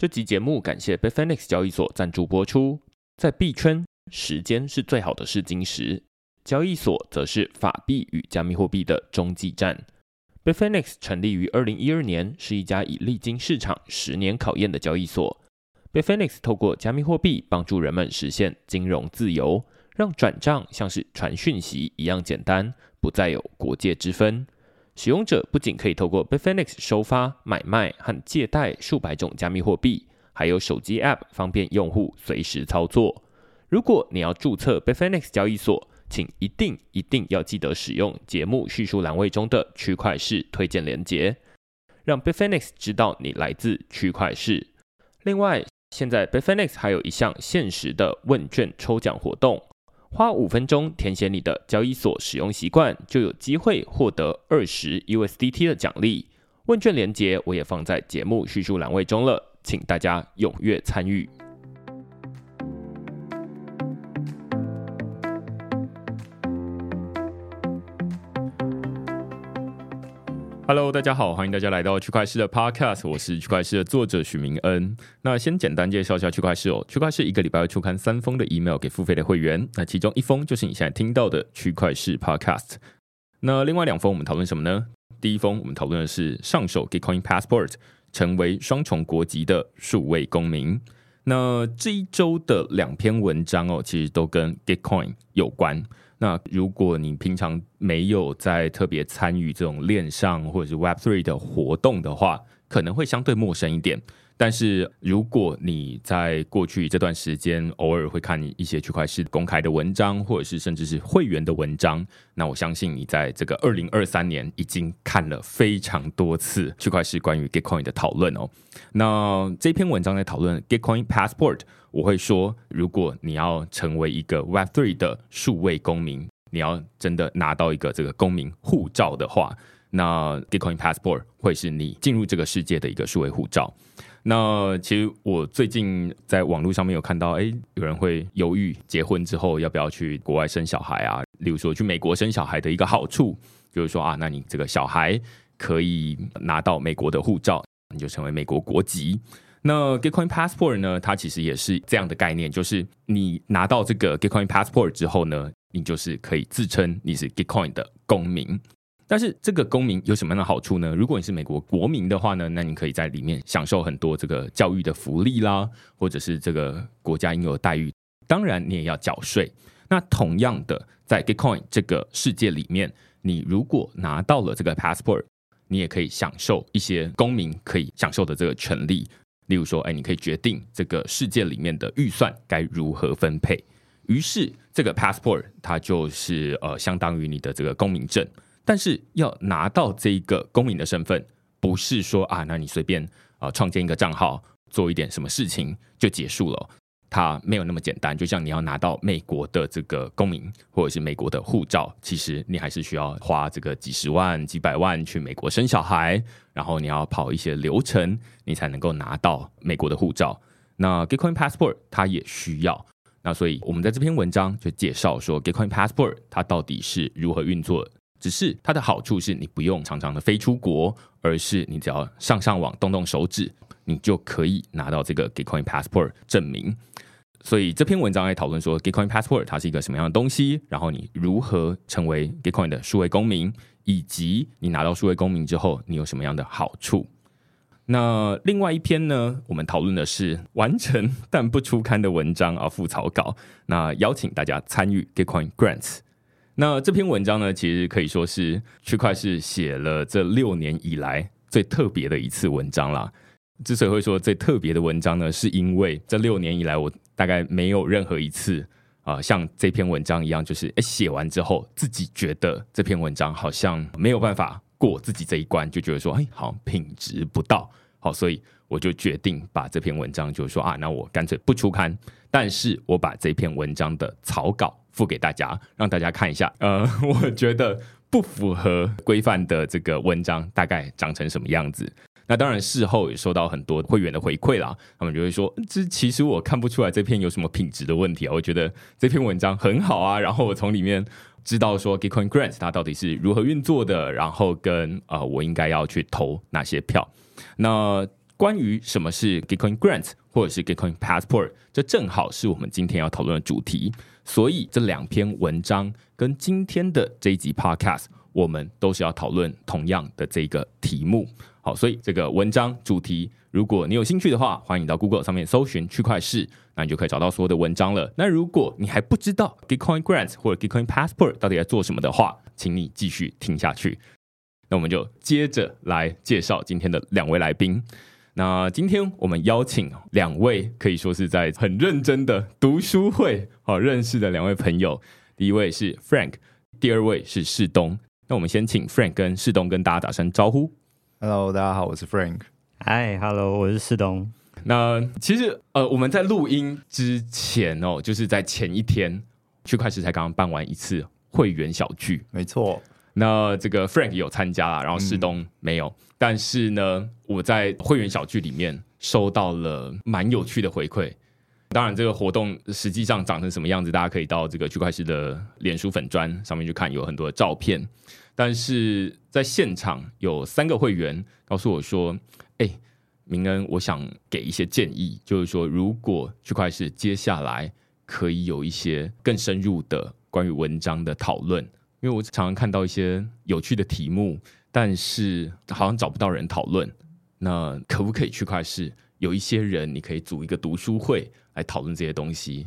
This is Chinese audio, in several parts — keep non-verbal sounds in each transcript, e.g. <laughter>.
这集节目感谢 Bitfinex 交易所赞助播出。在币圈，时间是最好的试金石，交易所则是法币与加密货币的中继站。Bitfinex 成立于二零一二年，是一家已历经市场十年考验的交易所。Bitfinex 透过加密货币帮助人们实现金融自由，让转账像是传讯息一样简单，不再有国界之分。使用者不仅可以透过 Bitfinex 收发、买卖和借贷数百种加密货币，还有手机 App 方便用户随时操作。如果你要注册 Bitfinex 交易所，请一定一定要记得使用节目叙述栏位中的区块式推荐连接，让 Bitfinex 知道你来自区块式。另外，现在 Bitfinex 还有一项限时的问卷抽奖活动，花五分钟填写你的交易所使用习惯，就有机会获得二十 USDT 的奖励。问卷连接我也放在节目叙述栏位中了，请大家踊跃参与。Hello，大家好，欢迎大家来到区块市的 Podcast，我是区块市的作者许明恩。那先简单介绍一下区块市哦，区块市一个礼拜会出刊三封的 email 给付费的会员，那其中一封就是你现在听到的区块市 Podcast。那另外两封我们讨论什么呢？第一封我们讨论的是上手 Gitcoin Passport，成为双重国籍的数位公民。那这一周的两篇文章哦，其实都跟 Gitcoin 有关。那如果你平常没有在特别参与这种链上或者是 Web Three 的活动的话，可能会相对陌生一点。但是如果你在过去这段时间偶尔会看一些区块链公开的文章，或者是甚至是会员的文章，那我相信你在这个二零二三年已经看了非常多次区块链关于 Gitcoin 的讨论哦。那这篇文章在讨论 Gitcoin Passport，我会说，如果你要成为一个 Web Three 的数位公民，你要真的拿到一个这个公民护照的话，那 Gitcoin Passport 会是你进入这个世界的一个数位护照。那其实我最近在网络上面有看到，哎，有人会犹豫结婚之后要不要去国外生小孩啊？例如说去美国生小孩的一个好处，就是说啊，那你这个小孩可以拿到美国的护照，你就成为美国国籍。那 Gitcoin Passport 呢，它其实也是这样的概念，就是你拿到这个 Gitcoin Passport 之后呢，你就是可以自称你是 Gitcoin 的公民。但是这个公民有什么样的好处呢？如果你是美国国民的话呢，那你可以在里面享受很多这个教育的福利啦，或者是这个国家应有的待遇。当然，你也要缴税。那同样的，在 Gitcoin 这个世界里面，你如果拿到了这个 passport，你也可以享受一些公民可以享受的这个权利。例如说，哎，你可以决定这个世界里面的预算该如何分配。于是，这个 passport 它就是呃，相当于你的这个公民证。但是要拿到这一个公民的身份，不是说啊，那你随便啊创建一个账号，做一点什么事情就结束了。它没有那么简单。就像你要拿到美国的这个公民或者是美国的护照，其实你还是需要花这个几十万、几百万去美国生小孩，然后你要跑一些流程，你才能够拿到美国的护照。那 Gitcoin Passport 它也需要。那所以我们在这篇文章就介绍说，Gitcoin Passport 它到底是如何运作。只是它的好处是你不用常常的飞出国，而是你只要上上网动动手指，你就可以拿到这个 Gitcoin Passport 证明。所以这篇文章在讨论说 Gitcoin Passport 它是一个什么样的东西，然后你如何成为 Gitcoin 的数位公民，以及你拿到数位公民之后你有什么样的好处。那另外一篇呢，我们讨论的是完成但不出刊的文章啊，副草稿。那邀请大家参与 Gitcoin Grants。那这篇文章呢，其实可以说是区块是写了这六年以来最特别的一次文章啦。之所以会说最特别的文章呢，是因为这六年以来，我大概没有任何一次啊，像这篇文章一样，就是写完之后自己觉得这篇文章好像没有办法过自己这一关，就觉得说，哎，好像品质不到，好，所以我就决定把这篇文章，就是说啊，那我干脆不出刊，但是我把这篇文章的草稿。付给大家，让大家看一下。呃，<laughs> 我觉得不符合规范的这个文章大概长成什么样子。那当然，事后也收到很多会员的回馈啦，他们就会说：“这其实我看不出来这篇有什么品质的问题啊，我觉得这篇文章很好啊。”然后我从里面知道说 Gitcoin Grants 它到底是如何运作的，然后跟呃我应该要去投哪些票。那关于什么是 Gitcoin Grants 或者是 Gitcoin Passport，这正好是我们今天要讨论的主题。所以这两篇文章跟今天的这一集 Podcast，我们都是要讨论同样的这个题目。好，所以这个文章主题，如果你有兴趣的话，欢迎到 Google 上面搜寻区块市，那你就可以找到所有的文章了。那如果你还不知道 Gitcoin Grant 或者 Gitcoin Passport 到底在做什么的话，请你继续听下去。那我们就接着来介绍今天的两位来宾。那今天我们邀请两位可以说是在很认真的读书会好认识的两位朋友，第一位是 Frank，第二位是世东。那我们先请 Frank 跟世东跟大家打声招呼。Hello，大家好，我是 Frank。Hi，Hello，我是世东。那其实呃，我们在录音之前哦，就是在前一天，区块链才刚刚办完一次会员小聚，没错。那这个 Frank 有参加了，然后世东没有。但是呢，我在会员小聚里面收到了蛮有趣的回馈。当然，这个活动实际上长成什么样子，大家可以到这个区块链的脸书粉砖上面去看，有很多的照片。但是在现场有三个会员告诉我说：“哎，明恩，我想给一些建议，就是说，如果区块链接下来可以有一些更深入的关于文章的讨论。”因为我常常看到一些有趣的题目，但是好像找不到人讨论。那可不可以区块是有一些人，你可以组一个读书会来讨论这些东西？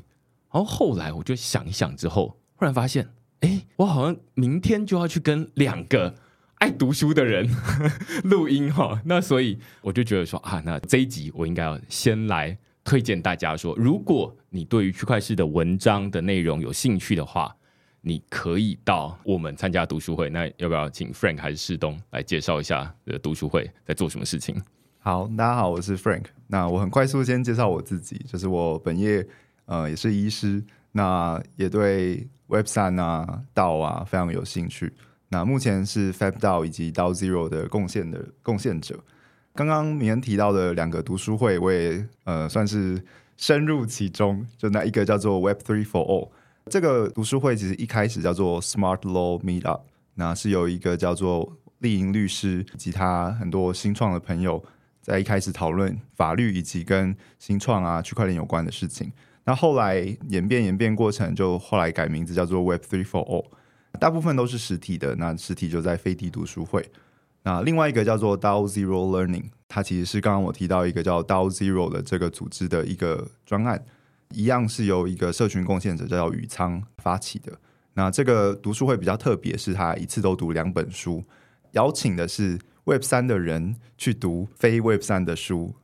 然后后来我就想一想之后，忽然发现，哎，我好像明天就要去跟两个爱读书的人 <laughs> 录音哈。那所以我就觉得说啊，那这一集我应该要先来推荐大家说，如果你对于区块链的文章的内容有兴趣的话。你可以到我们参加读书会，那要不要请 Frank 还是世东来介绍一下呃读书会在做什么事情？好，大家好，我是 Frank。那我很快速先介绍我自己，就是我本业呃也是医师，那也对 Web 三啊道啊非常有兴趣。那目前是 Fab 道以及 DAO Zero 的贡献的贡献者。刚刚明恩提到的两个读书会，我也呃算是深入其中。就那一个叫做 Web Three for All。这个读书会其实一开始叫做 Smart Law Meetup，那是有一个叫做丽莹律师以及他很多新创的朋友在一开始讨论法律以及跟新创啊区块链有关的事情。那后来演变演变过程，就后来改名字叫做 Web Three for All，大部分都是实体的。那实体就在飞地读书会。那另外一个叫做 DAO Zero Learning，它其实是刚刚我提到一个叫 DAO Zero 的这个组织的一个专案。一样是由一个社群贡献者叫宇仓发起的。那这个读书会比较特别，是他一次都读两本书，邀请的是 Web 三的人去读非 Web 三的书，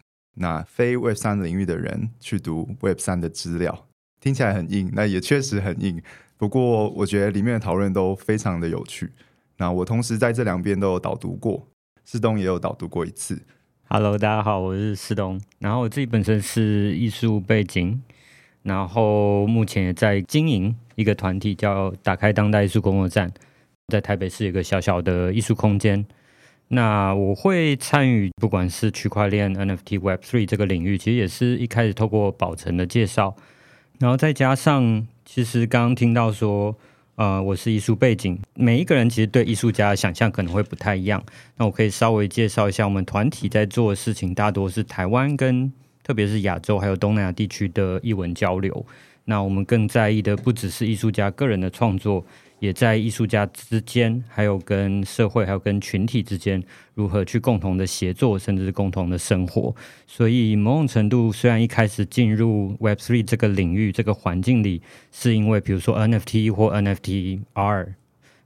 那非 Web 三领域的人去读 Web 三的资料。听起来很硬，那也确实很硬。不过我觉得里面的讨论都非常的有趣。那我同时在这两边都有导读过，世东也有导读过一次。Hello，大家好，我是世东。然后我自己本身是艺术背景。然后目前也在经营一个团体，叫“打开当代艺术工作站”，在台北市有个小小的艺术空间。那我会参与，不管是区块链、NFT、Web Three 这个领域，其实也是一开始透过宝成的介绍，然后再加上，其实刚刚听到说，呃，我是艺术背景，每一个人其实对艺术家的想象可能会不太一样。那我可以稍微介绍一下，我们团体在做的事情，大多是台湾跟。特别是亚洲还有东南亚地区的艺文交流，那我们更在意的不只是艺术家个人的创作，也在艺术家之间，还有跟社会还有跟群体之间如何去共同的协作，甚至是共同的生活。所以某种程度，虽然一开始进入 Web Three 这个领域这个环境里，是因为比如说 NFT 或 NFTR，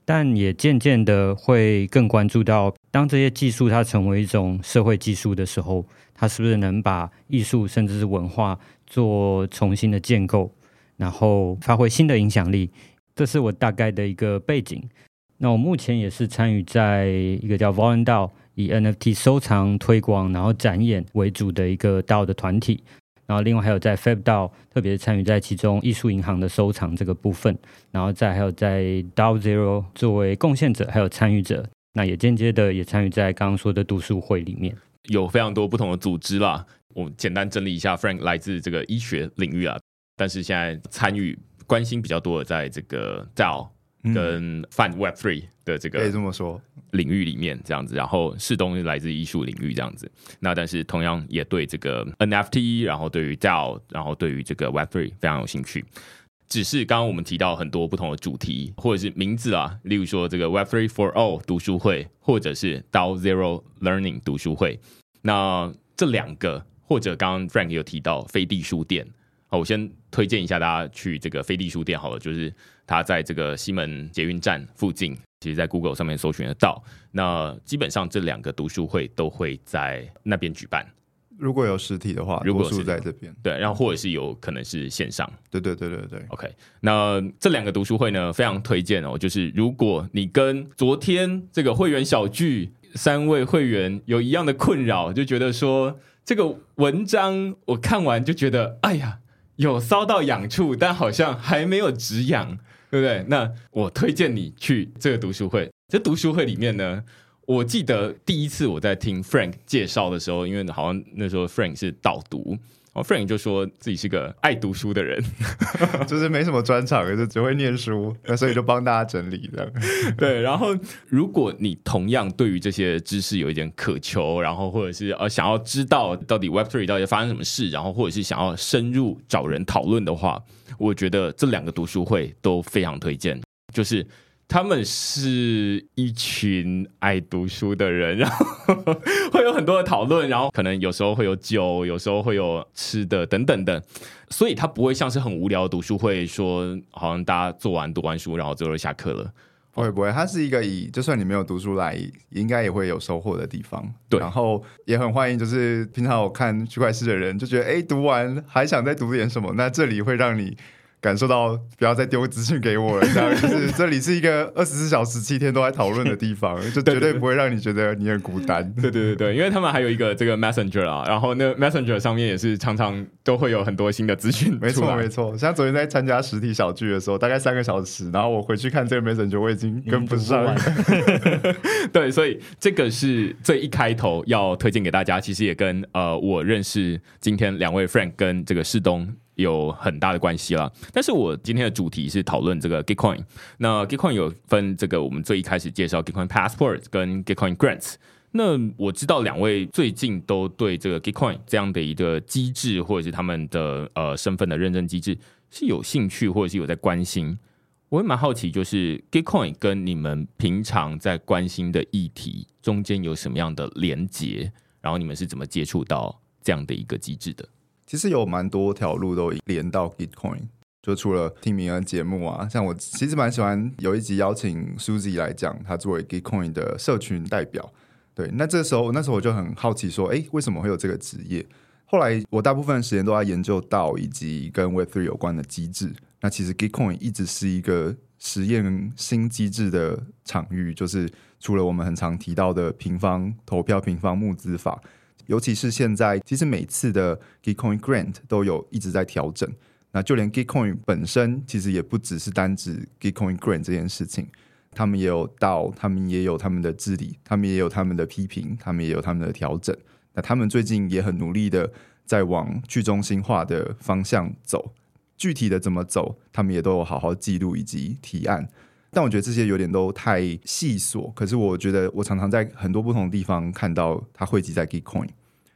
但也渐渐的会更关注到，当这些技术它成为一种社会技术的时候。它是不是能把艺术甚至是文化做重新的建构，然后发挥新的影响力？这是我大概的一个背景。那我目前也是参与在一个叫 Volun DAO，以 NFT 收藏、推广然后展演为主的一个 DAO 的团体。然后另外还有在 Fab DAO，特别是参与在其中艺术银行的收藏这个部分。然后再还有在 DAO Zero 作为贡献者还有参与者，那也间接的也参与在刚刚说的读书会里面。有非常多不同的组织啦，我简单整理一下，Frank 来自这个医学领域啊，但是现在参与关心比较多的，在这个 DAO 跟泛 Web Three 的这个可以这么说。领域里面这样子，然后世东是来自艺术领域这样子，那但是同样也对这个 NFT，然后对于 DAO，然后对于这个 Web Three 非常有兴趣。只是刚刚我们提到很多不同的主题或者是名字啊，例如说这个 Web Three for All 读书会，或者是 DAO Zero Learning 读书会。那这两个，或者刚刚 Frank 有提到飞地书店，好，我先推荐一下大家去这个飞利书店好了，就是它在这个西门捷运站附近，其实在 Google 上面搜寻得到。那基本上这两个读书会都会在那边举办，如果有实体的话，如果是在这边。对，然后或者是有可能是线上。对对对对对，OK，那这两个读书会呢，非常推荐哦。就是如果你跟昨天这个会员小聚三位会员有一样的困扰，就觉得说这个文章我看完就觉得，哎呀，有骚到痒处，但好像还没有止痒，对不对？那我推荐你去这个读书会。这读书会里面呢，我记得第一次我在听 Frank 介绍的时候，因为好像那时候 Frank 是导读。然后 Frank 就说自己是个爱读书的人，<laughs> 就是没什么专长，就只会念书，那所以就帮大家整理这样。<laughs> 对，然后如果你同样对于这些知识有一点渴求，然后或者是呃想要知道到底 Web Three 到底发生什么事，然后或者是想要深入找人讨论的话，我觉得这两个读书会都非常推荐。就是他们是一群爱读书的人，然后会有很多的讨论，然后可能有时候会有酒，有时候会有吃的等等的，所以它不会像是很无聊的读书会，说好像大家做完读完书，然后最后下课了。不会不会，它是一个以就算你没有读书来，应该也会有收获的地方。对然后也很欢迎，就是平常有看区块链的人，就觉得哎，读完还想再读点什么，那这里会让你感受到不要再丢资讯给我了，这样 <laughs> 就是这里是一个二十四小时七天都在讨论的地方，<laughs> 就绝对不会让你觉得你很孤单。对对对对，因为他们还有一个这个 Messenger 啊，然后那 Messenger 上面也是常常都会有很多新的资讯没错没错，像昨天在参加实体小聚的时候，大概三个小时，然后我回去看这个 Messenger，我已经跟不上了。<laughs> 对，所以这个是最一开头要推荐给大家，其实也跟呃我认识今天两位 Frank 跟这个世东有很大的关系啦。但是我今天的主题是讨论这个 Gitcoin，那 Gitcoin 有分这个我们最一开始介绍 Gitcoin Passport 跟 Gitcoin Grants。那我知道两位最近都对这个 Gitcoin 这样的一个机制，或者是他们的呃身份的认证机制是有兴趣，或者是有在关心。我也蛮好奇，就是 Gitcoin 跟你们平常在关心的议题中间有什么样的连结，然后你们是怎么接触到这样的一个机制的？其实有蛮多条路都连到 Gitcoin，就除了听明恩节目啊，像我其实蛮喜欢有一集邀请 Suzy 来讲，他作为 Gitcoin 的社群代表。对，那这时候那时候我就很好奇说，诶，为什么会有这个职业？后来我大部分时间都在研究到以及跟 Web3 有关的机制。那其实 Gitcoin 一直是一个实验新机制的场域，就是除了我们很常提到的平方投票、平方募资法，尤其是现在，其实每次的 Gitcoin Grant 都有一直在调整。那就连 Gitcoin 本身，其实也不只是单指 Gitcoin Grant 这件事情，他们也有到，他们也有他们的治理，他们也有他们的批评，他们也有他们的调整。那他们最近也很努力的在往去中心化的方向走，具体的怎么走，他们也都有好好记录以及提案。但我觉得这些有点都太细琐，可是我觉得我常常在很多不同的地方看到它汇集在 Gitcoin。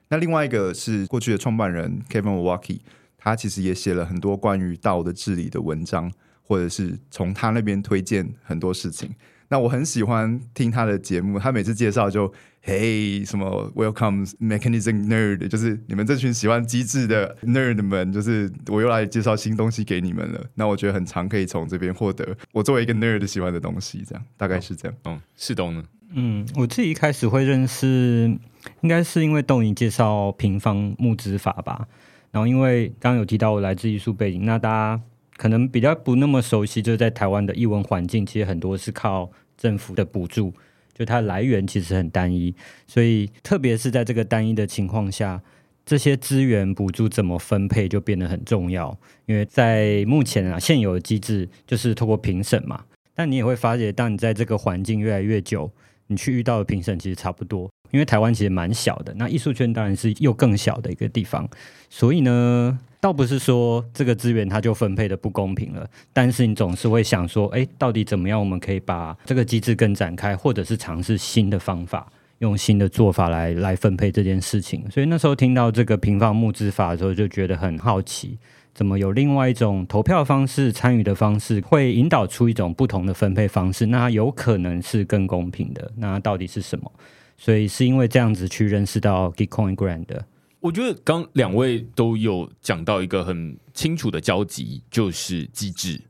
那另外一个是过去的创办人 Kevin w a l k i 他其实也写了很多关于道的治理的文章，或者是从他那边推荐很多事情。那我很喜欢听他的节目，他每次介绍就嘿什么 Welcome Mechanism Nerd，就是你们这群喜欢机制的 nerd 们，就是我又来介绍新东西给你们了。那我觉得很常可以从这边获得我作为一个 nerd 喜欢的东西，这样大概是这样。嗯，是懂呢？嗯，我自己一开始会认识，应该是因为豆你介绍平方募资法吧。然后因为刚刚有提到我来自艺术背景，那大家可能比较不那么熟悉，就是在台湾的艺文环境，其实很多是靠政府的补助，就它来源其实很单一，所以特别是在这个单一的情况下，这些资源补助怎么分配就变得很重要。因为在目前啊现有的机制就是透过评审嘛，但你也会发觉，当你在这个环境越来越久，你去遇到的评审其实差不多。因为台湾其实蛮小的，那艺术圈当然是又更小的一个地方，所以呢，倒不是说这个资源它就分配的不公平了，但是你总是会想说，哎，到底怎么样我们可以把这个机制更展开，或者是尝试新的方法，用新的做法来来分配这件事情。所以那时候听到这个平方募资法的时候，就觉得很好奇，怎么有另外一种投票方式、参与的方式，会引导出一种不同的分配方式？那有可能是更公平的，那到底是什么？所以是因为这样子去认识到 Gitcoin Grant 的。我觉得刚两位都有讲到一个很清楚的交集，就是机制。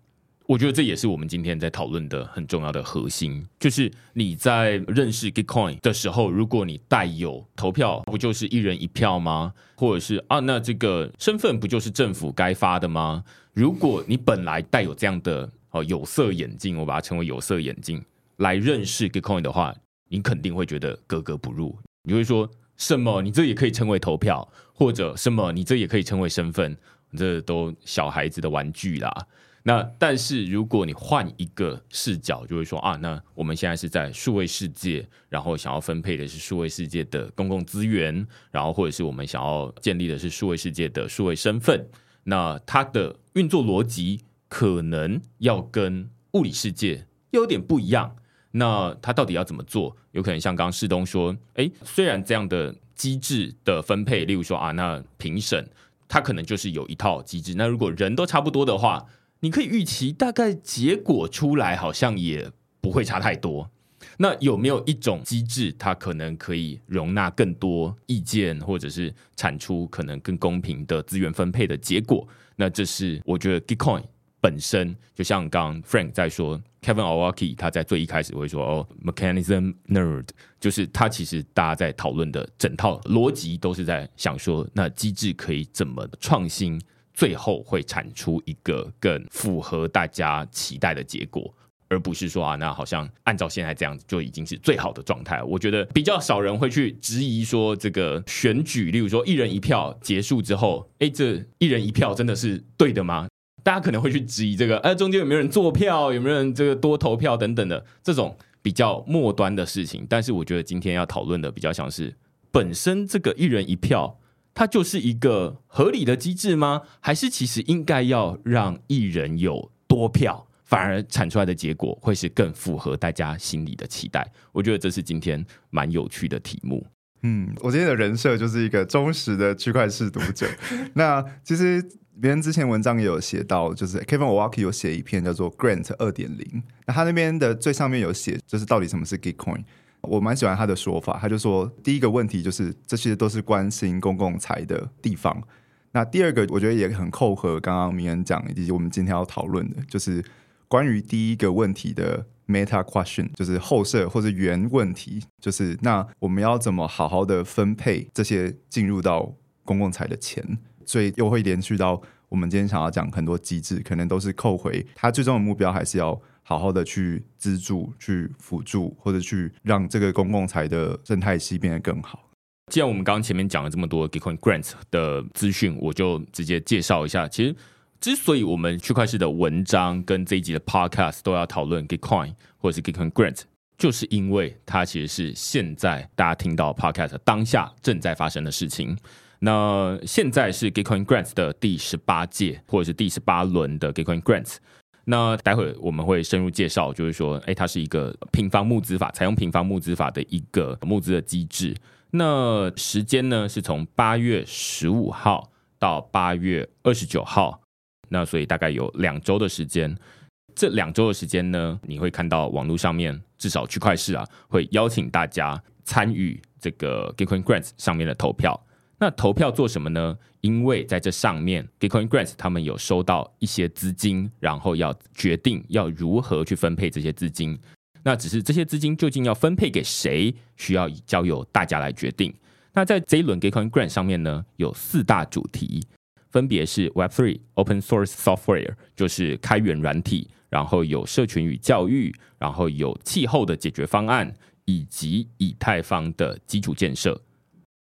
我觉得这也是我们今天在讨论的很重要的核心，就是你在认识 Gitcoin 的时候，如果你带有投票，不就是一人一票吗？或者是啊，那这个身份不就是政府该发的吗？如果你本来带有这样的哦有色眼镜，我把它称为有色眼镜来认识 Gitcoin 的话，你肯定会觉得格格不入。你会说。什么？你这也可以称为投票，或者什么？你这也可以称为身份？这都小孩子的玩具啦。那但是如果你换一个视角，就会说啊，那我们现在是在数位世界，然后想要分配的是数位世界的公共资源，然后或者是我们想要建立的是数位世界的数位身份，那它的运作逻辑可能要跟物理世界又有点不一样。那他到底要怎么做？有可能像刚刚世东说，哎，虽然这样的机制的分配，例如说啊，那评审他可能就是有一套机制。那如果人都差不多的话，你可以预期大概结果出来好像也不会差太多。那有没有一种机制，它可能可以容纳更多意见，或者是产出可能更公平的资源分配的结果？那这是我觉得 Gitcoin。本身就像刚 Frank 在说，Kevin Owaki 他在最一开始会说哦，mechanism nerd，就是他其实大家在讨论的整套逻辑都是在想说，那机制可以怎么创新，最后会产出一个更符合大家期待的结果，而不是说啊，那好像按照现在这样子就已经是最好的状态。我觉得比较少人会去质疑说这个选举，例如说一人一票结束之后，哎，这一人一票真的是对的吗？大家可能会去质疑这个，哎，中间有没有人做票，有没有人这个多投票等等的这种比较末端的事情。但是我觉得今天要讨论的比较像是本身这个一人一票，它就是一个合理的机制吗？还是其实应该要让一人有多票，反而产出来的结果会是更符合大家心里的期待？我觉得这是今天蛮有趣的题目。嗯，我今天的人设就是一个忠实的区块式读者。<laughs> 那其实。别人之前文章也有写到，就是 Kevin Walkie 有写一篇叫做 Grant 二点零，那他那边的最上面有写，就是到底什么是 Gitcoin。我蛮喜欢他的说法，他就说第一个问题就是这些都是关心公共财的地方。那第二个我觉得也很扣合刚刚明恩讲以及我们今天要讨论的，就是关于第一个问题的 meta question，就是后设或者原问题，就是那我们要怎么好好的分配这些进入到公共财的钱。所以又会连续到我们今天想要讲很多机制，可能都是扣回它最终的目标，还是要好好的去资助、去辅助，或者去让这个公共财的生态系变得更好。既然我们刚刚前面讲了这么多 Gitcoin Grant 的资讯，我就直接介绍一下。其实，之所以我们区块链的文章跟这一集的 Podcast 都要讨论 Gitcoin 或者是 Gitcoin Grant，就是因为它其实是现在大家听到 Podcast 当下正在发生的事情。那现在是 Gitcoin Grants 的第十八届，或者是第十八轮的 Gitcoin Grants。那待会我们会深入介绍，就是说，哎，它是一个平方募资法，采用平方募资法的一个募资的机制。那时间呢是从八月十五号到八月二十九号，那所以大概有两周的时间。这两周的时间呢，你会看到网络上面至少区块市啊，会邀请大家参与这个 Gitcoin Grants 上面的投票。那投票做什么呢？因为在这上面，Gitcoin Grants 他们有收到一些资金，然后要决定要如何去分配这些资金。那只是这些资金究竟要分配给谁，需要交由大家来决定。那在这一轮 Gitcoin Grants 上面呢，有四大主题，分别是 Web3、Open Source Software，就是开源软体；然后有社群与教育；然后有气候的解决方案，以及以太坊的基础建设。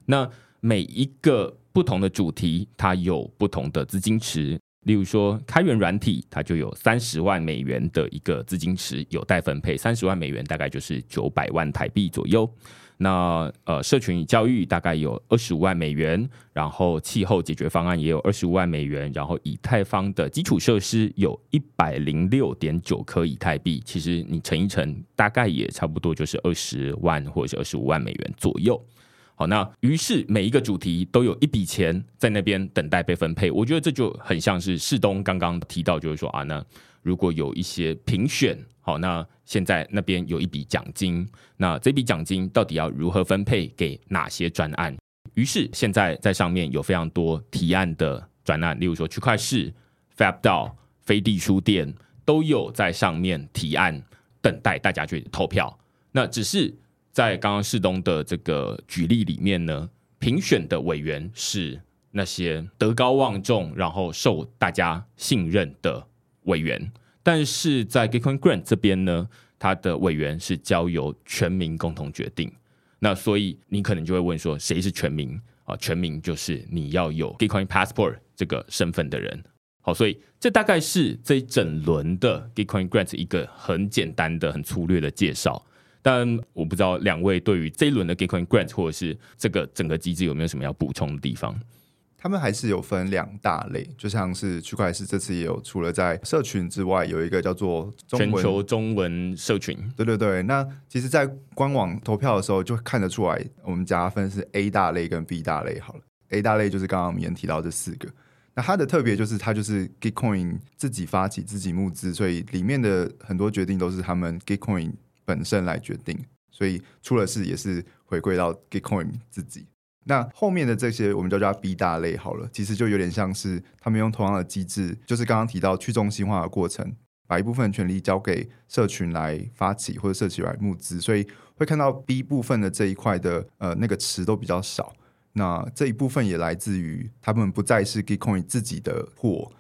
那每一个不同的主题，它有不同的资金池。例如说，开源软体，它就有三十万美元的一个资金池有待分配。三十万美元大概就是九百万台币左右。那呃，社群与教育大概有二十五万美元，然后气候解决方案也有二十五万美元，然后以太坊的基础设施有一百零六点九颗以太币，其实你乘一乘，大概也差不多就是二十万或者是二十五万美元左右。好，那于是每一个主题都有一笔钱在那边等待被分配。我觉得这就很像是世东刚刚提到，就是说啊，那如果有一些评选，好，那现在那边有一笔奖金，那这笔奖金到底要如何分配给哪些专案？于是现在在上面有非常多提案的专案，例如说区块市、Fab DAO、飞地书店都有在上面提案，等待大家去投票。那只是。在刚刚世东的这个举例里面呢，评选的委员是那些德高望重，然后受大家信任的委员。但是在 Gitcoin Grant 这边呢，他的委员是交由全民共同决定。那所以你可能就会问说，谁是全民啊？全民就是你要有 Gitcoin Passport 这个身份的人。好，所以这大概是这一整轮的 Gitcoin Grant 一个很简单的、很粗略的介绍。但我不知道两位对于这一轮的 Gitcoin Grant 或者是这个整个机制有没有什么要补充的地方？他们还是有分两大类，就像是区块链是这次也有，除了在社群之外，有一个叫做全球中文社群。对对对，那其实，在官网投票的时候就看得出来，我们加分是 A 大类跟 B 大类。好了，A 大类就是刚刚我们提到这四个，那它的特别就是它就是 Gitcoin 自己发起、自己募资，所以里面的很多决定都是他们 Gitcoin。本身来决定，所以出了事也是回归到 Gitcoin 自己。那后面的这些我们就叫 B 大类好了，其实就有点像是他们用同样的机制，就是刚刚提到去中心化的过程，把一部分权利交给社群来发起或者社群来募资，所以会看到 B 部分的这一块的呃那个池都比较少。那这一部分也来自于他们不再是 Gitcoin 自己的货，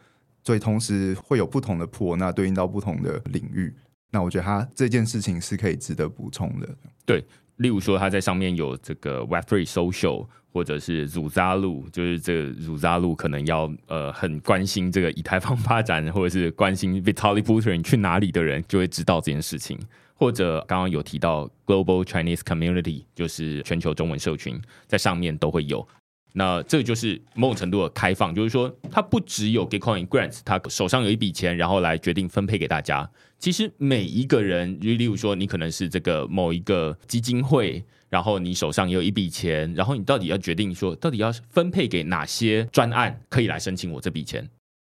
所以同时会有不同的破，那对应到不同的领域。那我觉得他这件事情是可以值得补充的。对，例如说他在上面有这个 Web Three Social，或者是鲁扎路，就是这个鲁扎路可能要呃很关心这个以太坊发展，或者是关心 Vitaly Buterin 去哪里的人，就会知道这件事情。或者刚刚有提到 Global Chinese Community，就是全球中文社群，在上面都会有。那这就是某种程度的开放，就是说，它不只有 Gitcoin Grants，他手上有一笔钱，然后来决定分配给大家。其实每一个人，例如说，你可能是这个某一个基金会，然后你手上也有一笔钱，然后你到底要决定说，到底要分配给哪些专案可以来申请我这笔钱，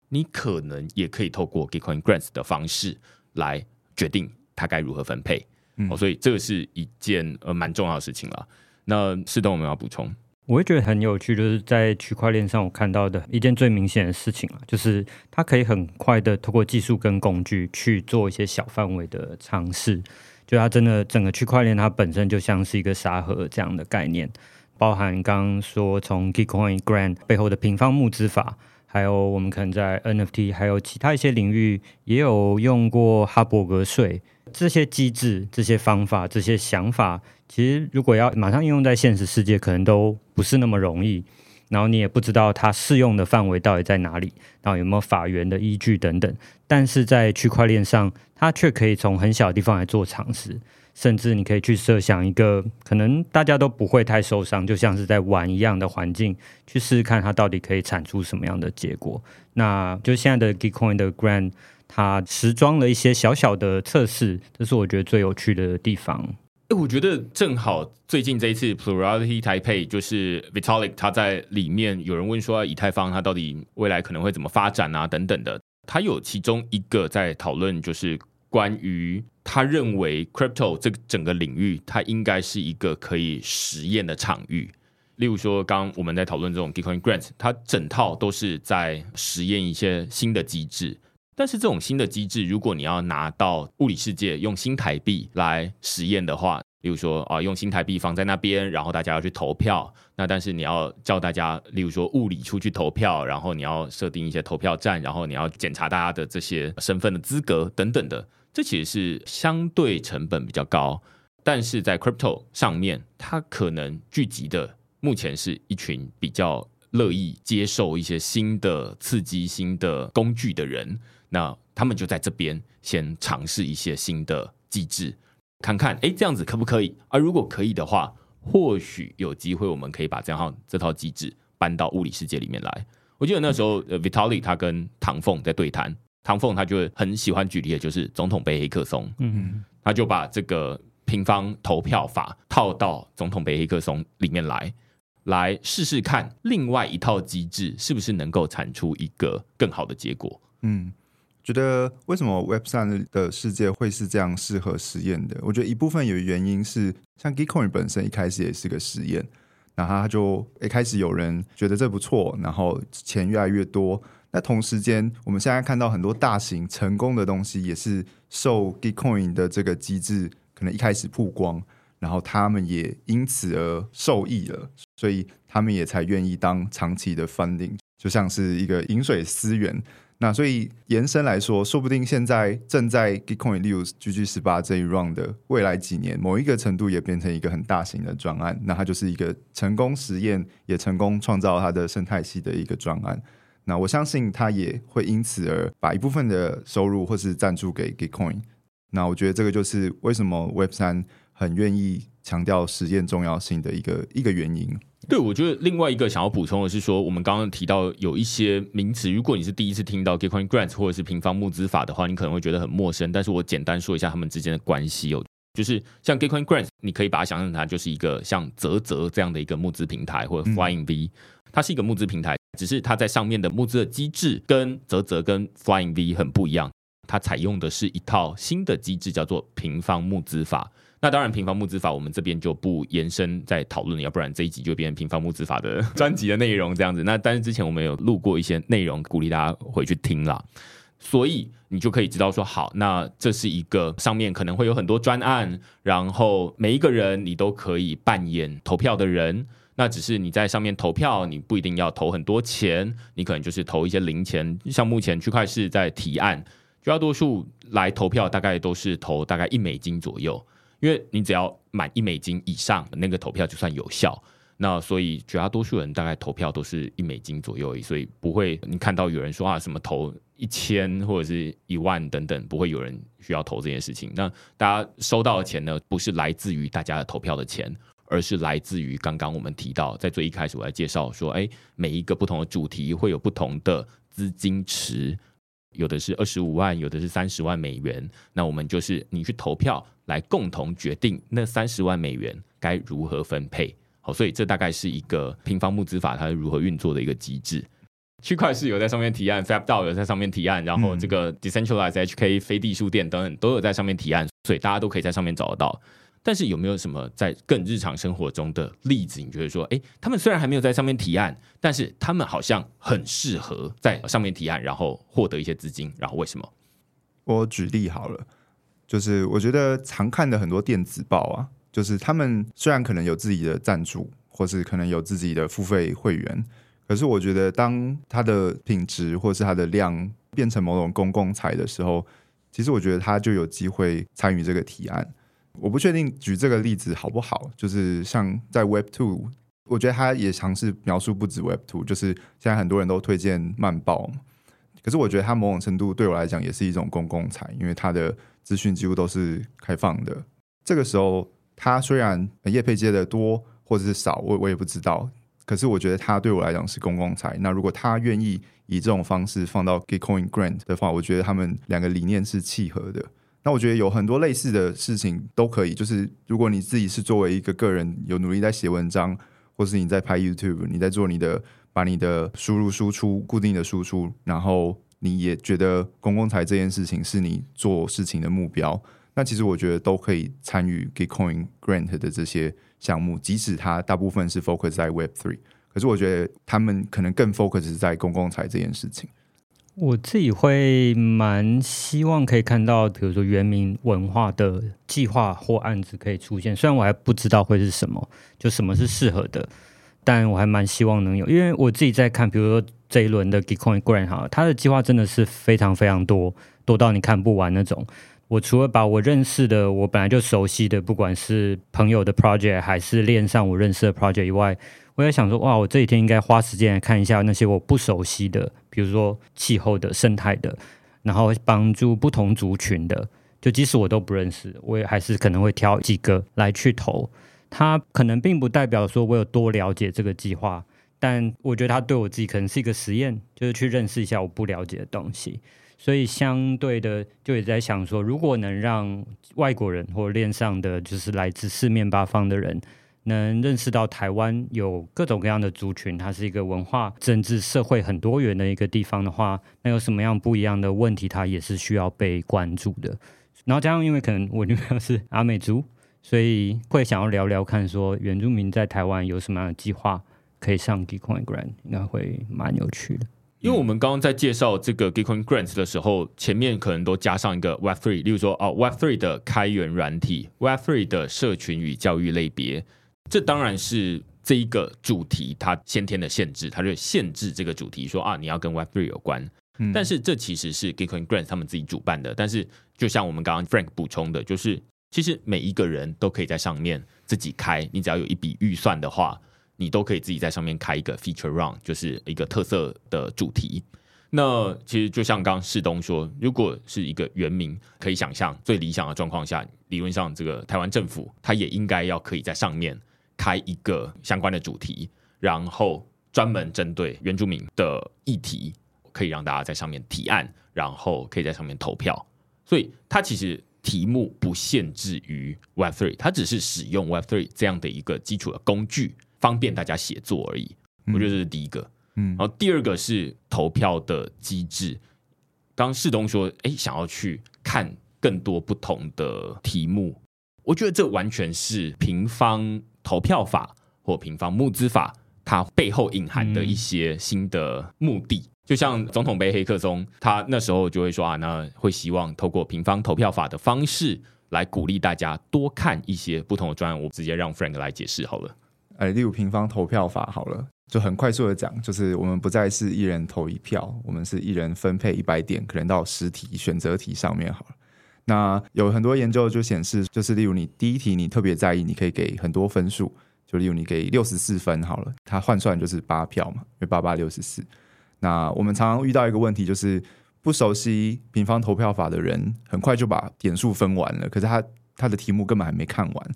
你可能也可以透过 Gitcoin Grants 的方式来决定它该如何分配。哦，所以这个是一件呃蛮重要的事情了。那是东我们要补充。我会觉得很有趣，就是在区块链上我看到的一件最明显的事情啊，就是它可以很快的通过技术跟工具去做一些小范围的尝试。就它真的整个区块链它本身就像是一个沙盒这样的概念，包含刚刚说从 Gitcoin Grant 背后的平方募资法，还有我们可能在 NFT 还有其他一些领域也有用过哈伯格税。这些机制、这些方法、这些想法，其实如果要马上应用在现实世界，可能都不是那么容易。然后你也不知道它适用的范围到底在哪里，然后有没有法源的依据等等。但是在区块链上，它却可以从很小的地方来做尝试，甚至你可以去设想一个可能大家都不会太受伤，就像是在玩一样的环境，去试试看它到底可以产出什么样的结果。那就现在的 Gitcoin 的 Grant。它时装了一些小小的测试，这是我觉得最有趣的地方。哎，我觉得正好最近这一次 Plurality Type，就是 Vitalik 他在里面有人问说以太坊它到底未来可能会怎么发展啊等等的，他有其中一个在讨论就是关于他认为 Crypto 这个整个领域它应该是一个可以实验的场域。例如说，刚我们在讨论这种 Bitcoin Grant，它整套都是在实验一些新的机制。但是这种新的机制，如果你要拿到物理世界用新台币来实验的话，例如说啊，用新台币放在那边，然后大家要去投票，那但是你要叫大家，例如说物理出去投票，然后你要设定一些投票站，然后你要检查大家的这些身份的资格等等的，这其实是相对成本比较高。但是在 crypto 上面，它可能聚集的目前是一群比较乐意接受一些新的刺激、新的工具的人。那他们就在这边先尝试一些新的机制，看看哎这样子可不可以？而如果可以的话，或许有机会我们可以把这样这套机制搬到物理世界里面来。我记得那时候，呃，Vitali 他跟唐凤在对谈，唐凤他就很喜欢举例的就是总统杯黑客松，嗯，他就把这个平方投票法套到总统杯黑客松里面来，来试试看另外一套机制是不是能够产出一个更好的结果。嗯，觉得为什么 Web 三的世界会是这样适合实验的？我觉得一部分有原因是，像 Gitcoin 本身一开始也是个实验。然后他就一开始有人觉得这不错，然后钱越来越多。那同时间，我们现在看到很多大型成功的东西，也是受 Gitcoin 的这个机制可能一开始曝光，然后他们也因此而受益了，所以他们也才愿意当长期的 funding，就像是一个饮水思源。那所以延伸来说，说不定现在正在 Gitcoin 例如 GG 十八这一 round 的未来几年，某一个程度也变成一个很大型的专案。那它就是一个成功实验，也成功创造它的生态系的一个专案。那我相信它也会因此而把一部分的收入或是赞助给 Gitcoin。那我觉得这个就是为什么 Web 三很愿意强调实践重要性的一个一个原因。对，我觉得另外一个想要补充的是说，我们刚刚提到有一些名词，如果你是第一次听到 Gitcoin Grants 或者是平方募资法的话，你可能会觉得很陌生。但是我简单说一下他们之间的关系哦，就是像 Gitcoin Grants，你可以把它想象成就是一个像泽泽这样的一个募资平台，或者 Flying V，它是一个募资平台，只是它在上面的募资的机制跟泽泽跟 Flying V 很不一样，它采用的是一套新的机制，叫做平方募资法。那当然，平方募资法我们这边就不延伸再讨论，要不然这一集就变成平方募资法的 <laughs> 专辑的内容这样子。那但是之前我们有录过一些内容，鼓励大家回去听啦。所以你就可以知道说，好，那这是一个上面可能会有很多专案，然后每一个人你都可以扮演投票的人。那只是你在上面投票，你不一定要投很多钱，你可能就是投一些零钱。像目前区块市在提案，绝大多数来投票大概都是投大概一美金左右。因为你只要满一美金以上，那个投票就算有效。那所以绝大多数人大概投票都是一美金左右，所以不会你看到有人说啊什么投一千或者是一万等等，不会有人需要投这件事情。那大家收到的钱呢，不是来自于大家的投票的钱，而是来自于刚刚我们提到在最一开始我来介绍说，哎，每一个不同的主题会有不同的资金池。有的是二十五万，有的是三十万美元。那我们就是你去投票来共同决定那三十万美元该如何分配。好，所以这大概是一个平方募资法它是如何运作的一个机制。区块是有在上面提案，FabDao 有在上面提案，然后这个 Decentralized HK 飞地书店等等都有在上面提案，所以大家都可以在上面找得到。但是有没有什么在更日常生活中的例子？你觉得说，哎，他们虽然还没有在上面提案，但是他们好像很适合在上面提案，然后获得一些资金，然后为什么？我举例好了，就是我觉得常看的很多电子报啊，就是他们虽然可能有自己的赞助，或是可能有自己的付费会员，可是我觉得当它的品质或是它的量变成某种公共财的时候，其实我觉得他就有机会参与这个提案。我不确定举这个例子好不好，就是像在 Web Two，我觉得他也尝试描述不止 Web Two，就是现在很多人都推荐慢报，可是我觉得它某种程度对我来讲也是一种公共财，因为它的资讯几乎都是开放的。这个时候，它虽然业配接的多或者是少，我我也不知道，可是我觉得它对我来讲是公共财。那如果他愿意以这种方式放到 Gitcoin Grant 的话，我觉得他们两个理念是契合的。那我觉得有很多类似的事情都可以，就是如果你自己是作为一个个人有努力在写文章，或是你在拍 YouTube，你在做你的把你的输入输出固定的输出，然后你也觉得公共财这件事情是你做事情的目标，那其实我觉得都可以参与 g coin Grant 的这些项目，即使它大部分是 focus 在 Web Three，可是我觉得他们可能更 focus 在公共财这件事情。我自己会蛮希望可以看到，比如说原民文化的计划或案子可以出现。虽然我还不知道会是什么，就什么是适合的，但我还蛮希望能有。因为我自己在看，比如说这一轮的 Gitcoin Grant 哈，它的计划真的是非常非常多，多到你看不完那种。我除了把我认识的、我本来就熟悉的，不管是朋友的 project 还是链上我认识的 project 以外，我也想说，哇，我这几天应该花时间来看一下那些我不熟悉的，比如说气候的、生态的，然后帮助不同族群的，就即使我都不认识，我也还是可能会挑几个来去投。它可能并不代表说我有多了解这个计划，但我觉得它对我自己可能是一个实验，就是去认识一下我不了解的东西。所以相对的，就也在想说，如果能让外国人或链上的就是来自四面八方的人，能认识到台湾有各种各样的族群，它是一个文化、政治、社会很多元的一个地方的话，那有什么样不一样的问题，它也是需要被关注的。然后加上，因为可能我女朋友是阿美族，所以会想要聊聊看，说原住民在台湾有什么样的计划可以上 Geekcoin Grant，应该会蛮有趣的。因为我们刚刚在介绍这个 Geekcoin Grants 的时候，前面可能都加上一个 Web Three，例如说哦 Web Three 的开源软体，Web Three 的社群与教育类别，这当然是这一个主题它先天的限制，它就限制这个主题说啊你要跟 Web Three 有关。但是这其实是 Geekcoin Grants 他们自己主办的，但是就像我们刚刚 Frank 补充的，就是其实每一个人都可以在上面自己开，你只要有一笔预算的话。你都可以自己在上面开一个 feature run，就是一个特色的主题。那其实就像刚刚世东说，如果是一个原名，可以想象最理想的状况下，理论上这个台湾政府它也应该要可以在上面开一个相关的主题，然后专门针对原住民的议题，可以让大家在上面提案，然后可以在上面投票。所以它其实题目不限制于 Web Three，它只是使用 Web Three 这样的一个基础的工具。方便大家写作而已，我觉得这是第一个。嗯，然后第二个是投票的机制。刚世东说，哎，想要去看更多不同的题目，我觉得这完全是平方投票法或平方募资法它背后隐含的一些新的目的。就像总统杯黑客松，他那时候就会说啊，那会希望透过平方投票法的方式来鼓励大家多看一些不同的专案。我直接让 Frank 来解释好了。哎，例如平方投票法好了，就很快速的讲，就是我们不再是一人投一票，我们是一人分配一百点，可能到十题选择题上面好了。那有很多研究就显示，就是例如你第一题你特别在意，你可以给很多分数，就例如你给六十四分好了，它换算就是八票嘛，因为八八六十四。那我们常常遇到一个问题，就是不熟悉平方投票法的人，很快就把点数分完了，可是他他的题目根本还没看完。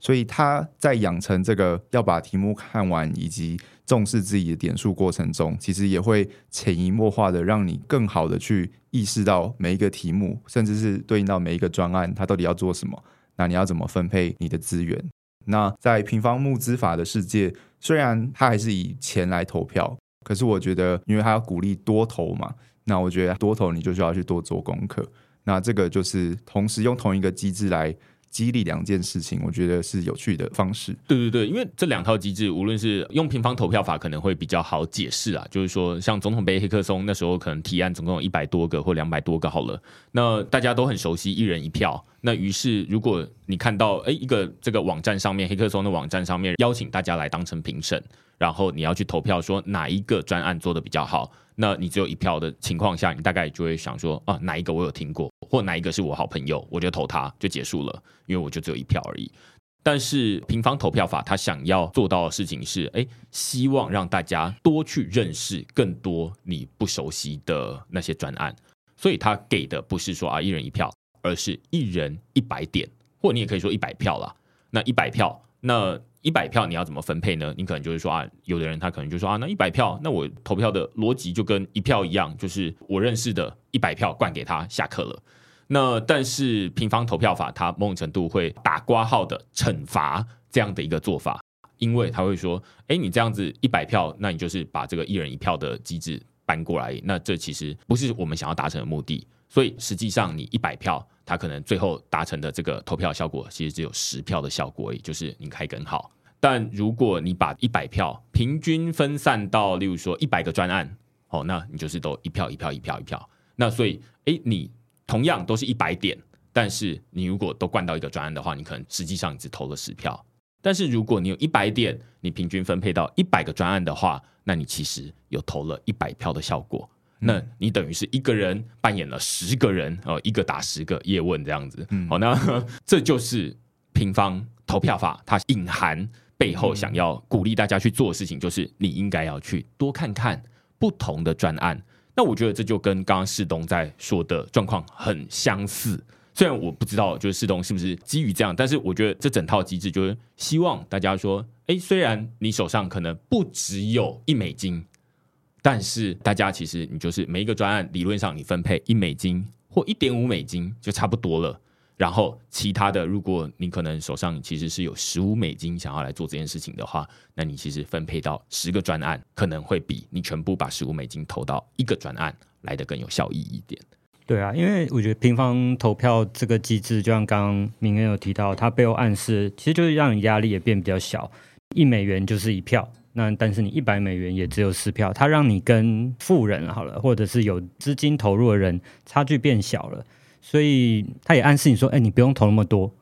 所以他在养成这个要把题目看完以及重视自己的点数过程中，其实也会潜移默化的让你更好的去意识到每一个题目，甚至是对应到每一个专案，它到底要做什么。那你要怎么分配你的资源？那在平方募资法的世界，虽然它还是以钱来投票，可是我觉得，因为它要鼓励多投嘛，那我觉得多投你就需要去多做功课。那这个就是同时用同一个机制来。激励两件事情，我觉得是有趣的方式。对对对，因为这两套机制，无论是用平方投票法，可能会比较好解释啊。就是说，像总统杯黑客松那时候，可能提案总共有一百多个或两百多个好了，那大家都很熟悉一人一票。那于是，如果你看到哎一个这个网站上面黑客松的网站上面邀请大家来当成评审，然后你要去投票说哪一个专案做的比较好。那你只有一票的情况下，你大概就会想说啊，哪一个我有听过，或哪一个是我好朋友，我就投他就结束了，因为我就只有一票而已。但是平方投票法，他想要做到的事情是，哎，希望让大家多去认识更多你不熟悉的那些专案，所以他给的不是说啊一人一票，而是一人一百点，或你也可以说一百票啦。那一百票，那。一百票你要怎么分配呢？你可能就是说啊，有的人他可能就说啊，那一百票，那我投票的逻辑就跟一票一样，就是我认识的一百票灌给他下课了。那但是平方投票法，它某种程度会打挂号的惩罚这样的一个做法，因为他会说，哎，你这样子一百票，那你就是把这个一人一票的机制搬过来，那这其实不是我们想要达成的目的。所以实际上你一百票。他可能最后达成的这个投票效果，其实只有十票的效果，也就是你开根号。但如果你把一百票平均分散到，例如说一百个专案，哦，那你就是都一票一票一票一票。那所以，哎，你同样都是一百点，但是你如果都灌到一个专案的话，你可能实际上只投了十票。但是如果你有一百点，你平均分配到一百个专案的话，那你其实有投了一百票的效果。那你等于是一个人扮演了十个人哦，一个打十个叶问这样子。好，那 <laughs> 这就是平方投票法，它隐含背后想要鼓励大家去做的事情，就是你应该要去多看看不同的专案。那我觉得这就跟刚刚世东在说的状况很相似，虽然我不知道就是世东是不是基于这样，但是我觉得这整套机制就是希望大家说，哎，虽然你手上可能不只有一美金，但是大家其实你就是每一个专案理论上你分配一美金或一点五美金就差不多了。然后其他的，如果你可能手上其实是有十五美金想要来做这件事情的话，那你其实分配到十个专案，可能会比你全部把十五美金投到一个专案来的更有效益一点。对啊，因为我觉得平方投票这个机制，就像刚刚明恩有提到，它背后暗示其实就是让你压力也变比较小，一美元就是一票，那但是你一百美元也只有四票，它让你跟富人好了，或者是有资金投入的人差距变小了。所以他也暗示你说：“哎，你不用投那么多，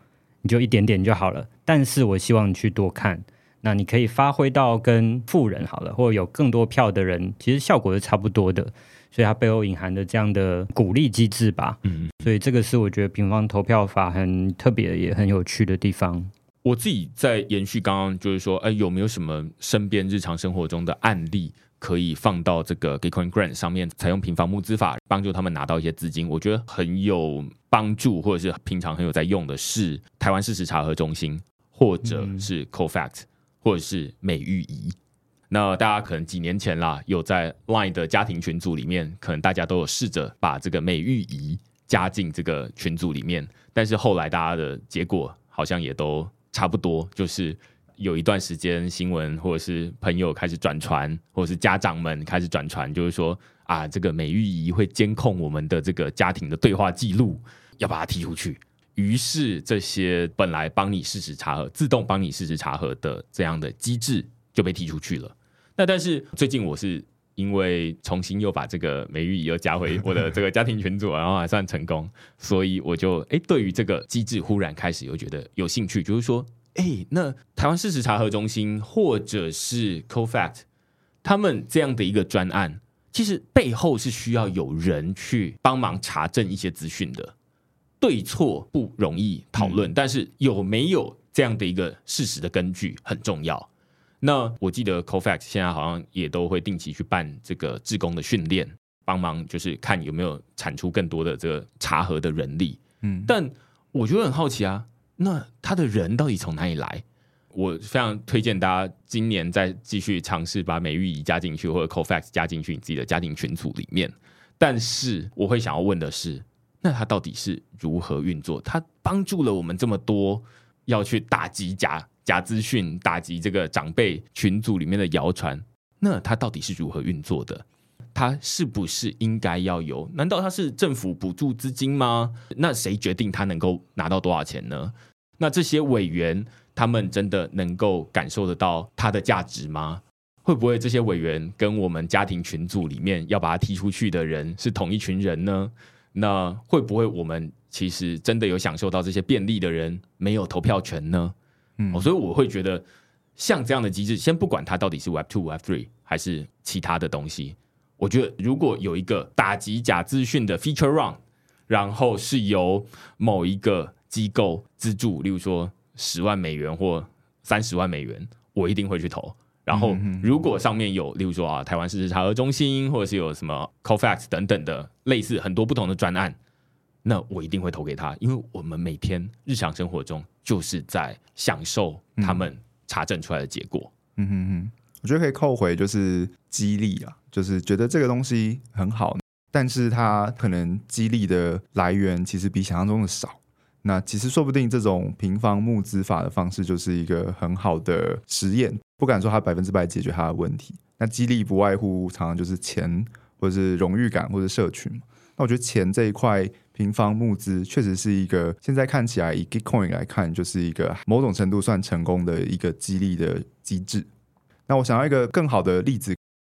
你就一点点就好了。但是我希望你去多看，那你可以发挥到跟富人好了，或者有更多票的人，其实效果是差不多的。所以它背后隐含的这样的鼓励机制吧。嗯，所以这个是我觉得平方投票法很特别也很有趣的地方。我自己在延续刚刚就是说，哎，有没有什么身边日常生活中的案例？”可以放到这个 Gitcoin Grant 上面，采用平房募资法帮助他们拿到一些资金，我觉得很有帮助，或者是平常很有在用的是台湾事实查核中心，或者是 CoFact，或者是美玉仪。那大家可能几年前啦，有在 Line 的家庭群组里面，可能大家都有试着把这个美玉仪加进这个群组里面，但是后来大家的结果好像也都差不多，就是。有一段时间，新闻或者是朋友开始转传，或者是家长们开始转传，就是说啊，这个美玉仪会监控我们的这个家庭的对话记录，要把它踢出去。于是，这些本来帮你事实查核、自动帮你事实查核的这样的机制就被踢出去了。那但是最近我是因为重新又把这个美玉仪又加回我的这个家庭群组，然后还算成功，所以我就哎，对于这个机制忽然开始又觉得有兴趣，就是说。哎，那台湾事实查核中心或者是 CoFact，他们这样的一个专案，其实背后是需要有人去帮忙查证一些资讯的，对错不容易讨论，但是有没有这样的一个事实的根据很重要。那我记得 CoFact 现在好像也都会定期去办这个志工的训练，帮忙就是看有没有产出更多的这个查核的人力。嗯，但我觉得很好奇啊。那他的人到底从哪里来？我非常推荐大家今年再继续尝试把美玉仪加进去，或者 CoFax 加进去你自己的家庭群组里面。但是我会想要问的是，那他到底是如何运作？他帮助了我们这么多，要去打击假假资讯，打击这个长辈群组里面的谣传。那他到底是如何运作的？他是不是应该要有？难道他是政府补助资金吗？那谁决定他能够拿到多少钱呢？那这些委员他们真的能够感受得到它的价值吗？会不会这些委员跟我们家庭群组里面要把他踢出去的人是同一群人呢？那会不会我们其实真的有享受到这些便利的人没有投票权呢？嗯，所以我会觉得像这样的机制，先不管它到底是 Web Two、Web Three 还是其他的东西。我觉得如果有一个打击假资讯的 feature run，然后是由某一个机构资助，例如说十万美元或三十万美元，我一定会去投。然后如果上面有，例如说啊，台湾事实查核中心，或者是有什么 CoFax 等等的类似很多不同的专案，那我一定会投给他，因为我们每天日常生活中就是在享受他们查证出来的结果。嗯哼哼。我觉得可以扣回，就是激励啊，就是觉得这个东西很好，但是它可能激励的来源其实比想象中的少。那其实说不定这种平方募资法的方式就是一个很好的实验，不敢说它百分之百解决它的问题。那激励不外乎常常就是钱，或者是荣誉感，或者社群。那我觉得钱这一块平方募资确实是一个现在看起来以 Gitcoin 来看，就是一个某种程度算成功的一个激励的机制。那我想要一个更好的例子，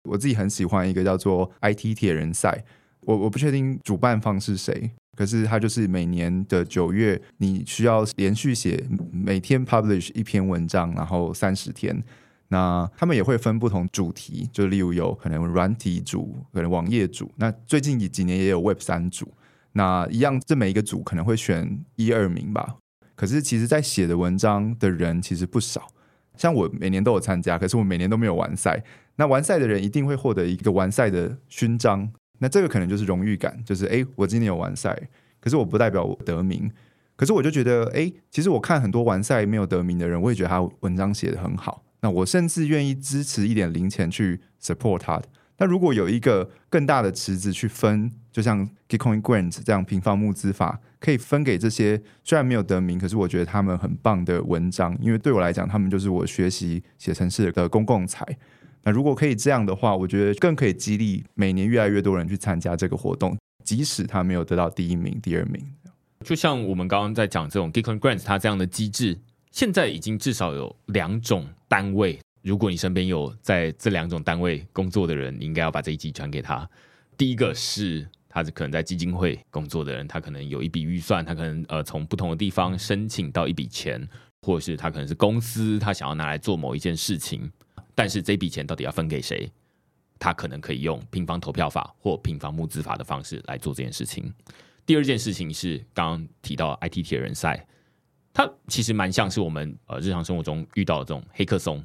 我自己很喜欢一个叫做 IT 铁人赛。我我不确定主办方是谁，可是它就是每年的九月，你需要连续写每天 publish 一篇文章，然后三十天。那他们也会分不同主题，就例如有可能软体组，可能网页组。那最近几几年也有 Web 三组。那一样，这每一个组可能会选一二名吧。可是其实，在写的文章的人其实不少。像我每年都有参加，可是我每年都没有完赛。那完赛的人一定会获得一个完赛的勋章，那这个可能就是荣誉感，就是哎，我今年有完赛。可是我不代表我得名。可是我就觉得，哎，其实我看很多完赛没有得名的人，我也觉得他文章写得很好。那我甚至愿意支持一点零钱去 support 他的。那如果有一个更大的池子去分，就像 Gitcoin Grant 这样平方募资法，可以分给这些虽然没有得名，可是我觉得他们很棒的文章，因为对我来讲，他们就是我学习写程式的公共财。那如果可以这样的话，我觉得更可以激励每年越来越多人去参加这个活动，即使他没有得到第一名、第二名。就像我们刚刚在讲这种 Gitcoin Grant 它这样的机制，现在已经至少有两种单位。如果你身边有在这两种单位工作的人，你应该要把这一集传给他。第一个是他是可能在基金会工作的人，他可能有一笔预算，他可能呃从不同的地方申请到一笔钱，或者是他可能是公司，他想要拿来做某一件事情，但是这笔钱到底要分给谁？他可能可以用平方投票法或平方募资法的方式来做这件事情。第二件事情是刚刚提到 IT 铁人赛，它其实蛮像是我们呃日常生活中遇到的这种黑客松。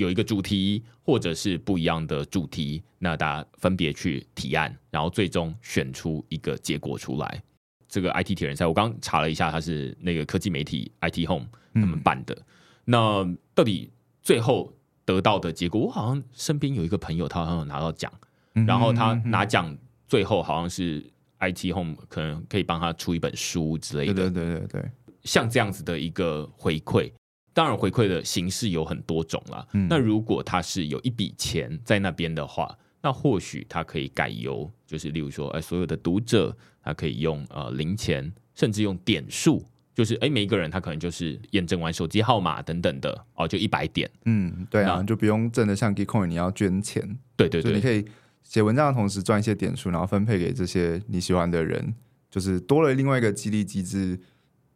有一个主题，或者是不一样的主题，那大家分别去提案，然后最终选出一个结果出来。这个 IT 铁人赛，我刚查了一下，它是那个科技媒体 IT Home 他们办的。那到底最后得到的结果，我好像身边有一个朋友，他好像有拿到奖，然后他拿奖最后好像是 IT Home 可能可以帮他出一本书之类的。对对对对对，像这样子的一个回馈。当然，回馈的形式有很多种了。那如果他是有一笔钱在那边的话，那或许他可以改由，就是例如说，哎，所有的读者他可以用呃零钱，甚至用点数，就是哎，每一个人他可能就是验证完手机号码等等的哦，就一百点。嗯，对啊，就不用真的像 Gitcoin 你要捐钱。对对对，你可以写文章的同时赚一些点数，然后分配给这些你喜欢的人，就是多了另外一个激励机制。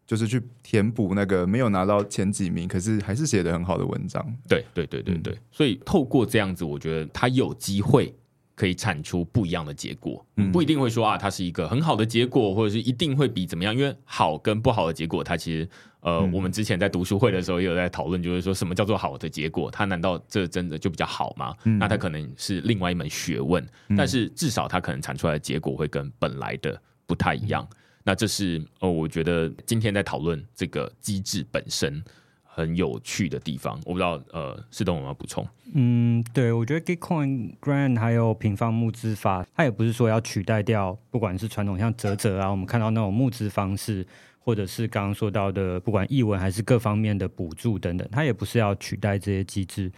就是去填补那个没有拿到前几名，可是还是写的很好的文章。对对对对对，所以透过这样子，我觉得他有机会可以产出不一样的结果。嗯不一定会说啊，它是一个很好的结果，或者是一定会比怎么样？因为好跟不好的结果，它其实呃，我们之前在读书会的时候也有在讨论，就是说什么叫做好的结果？它难道这真的就比较好吗？那它可能是另外一门学问，但是至少它可能产出来的结果会跟本来的不太一样。那这是哦，我觉得今天在讨论这个机制本身很有趣的地方。我不知道呃，世东有没有补充？嗯，对，我觉得 Gitcoin Grant 还有平方募资法，它也不是说要取代掉，不管是传统像泽泽啊，我们看到那种募资方式，或者是刚刚说到的，不管译文还是各方面的补助等等，它也不是要取代这些机制，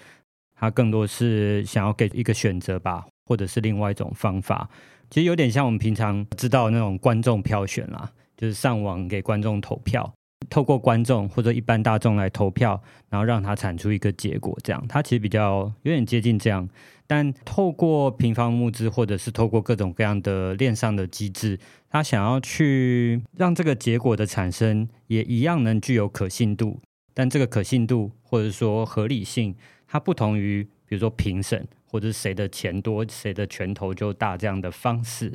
它更多是想要给一个选择吧，或者是另外一种方法。其实有点像我们平常知道那种观众票选啦，就是上网给观众投票，透过观众或者一般大众来投票，然后让它产出一个结果，这样它其实比较有点接近这样。但透过平方募资或者是透过各种各样的链上的机制，它想要去让这个结果的产生也一样能具有可信度，但这个可信度或者说合理性，它不同于比如说评审。或者谁的钱多，谁的拳头就大这样的方式，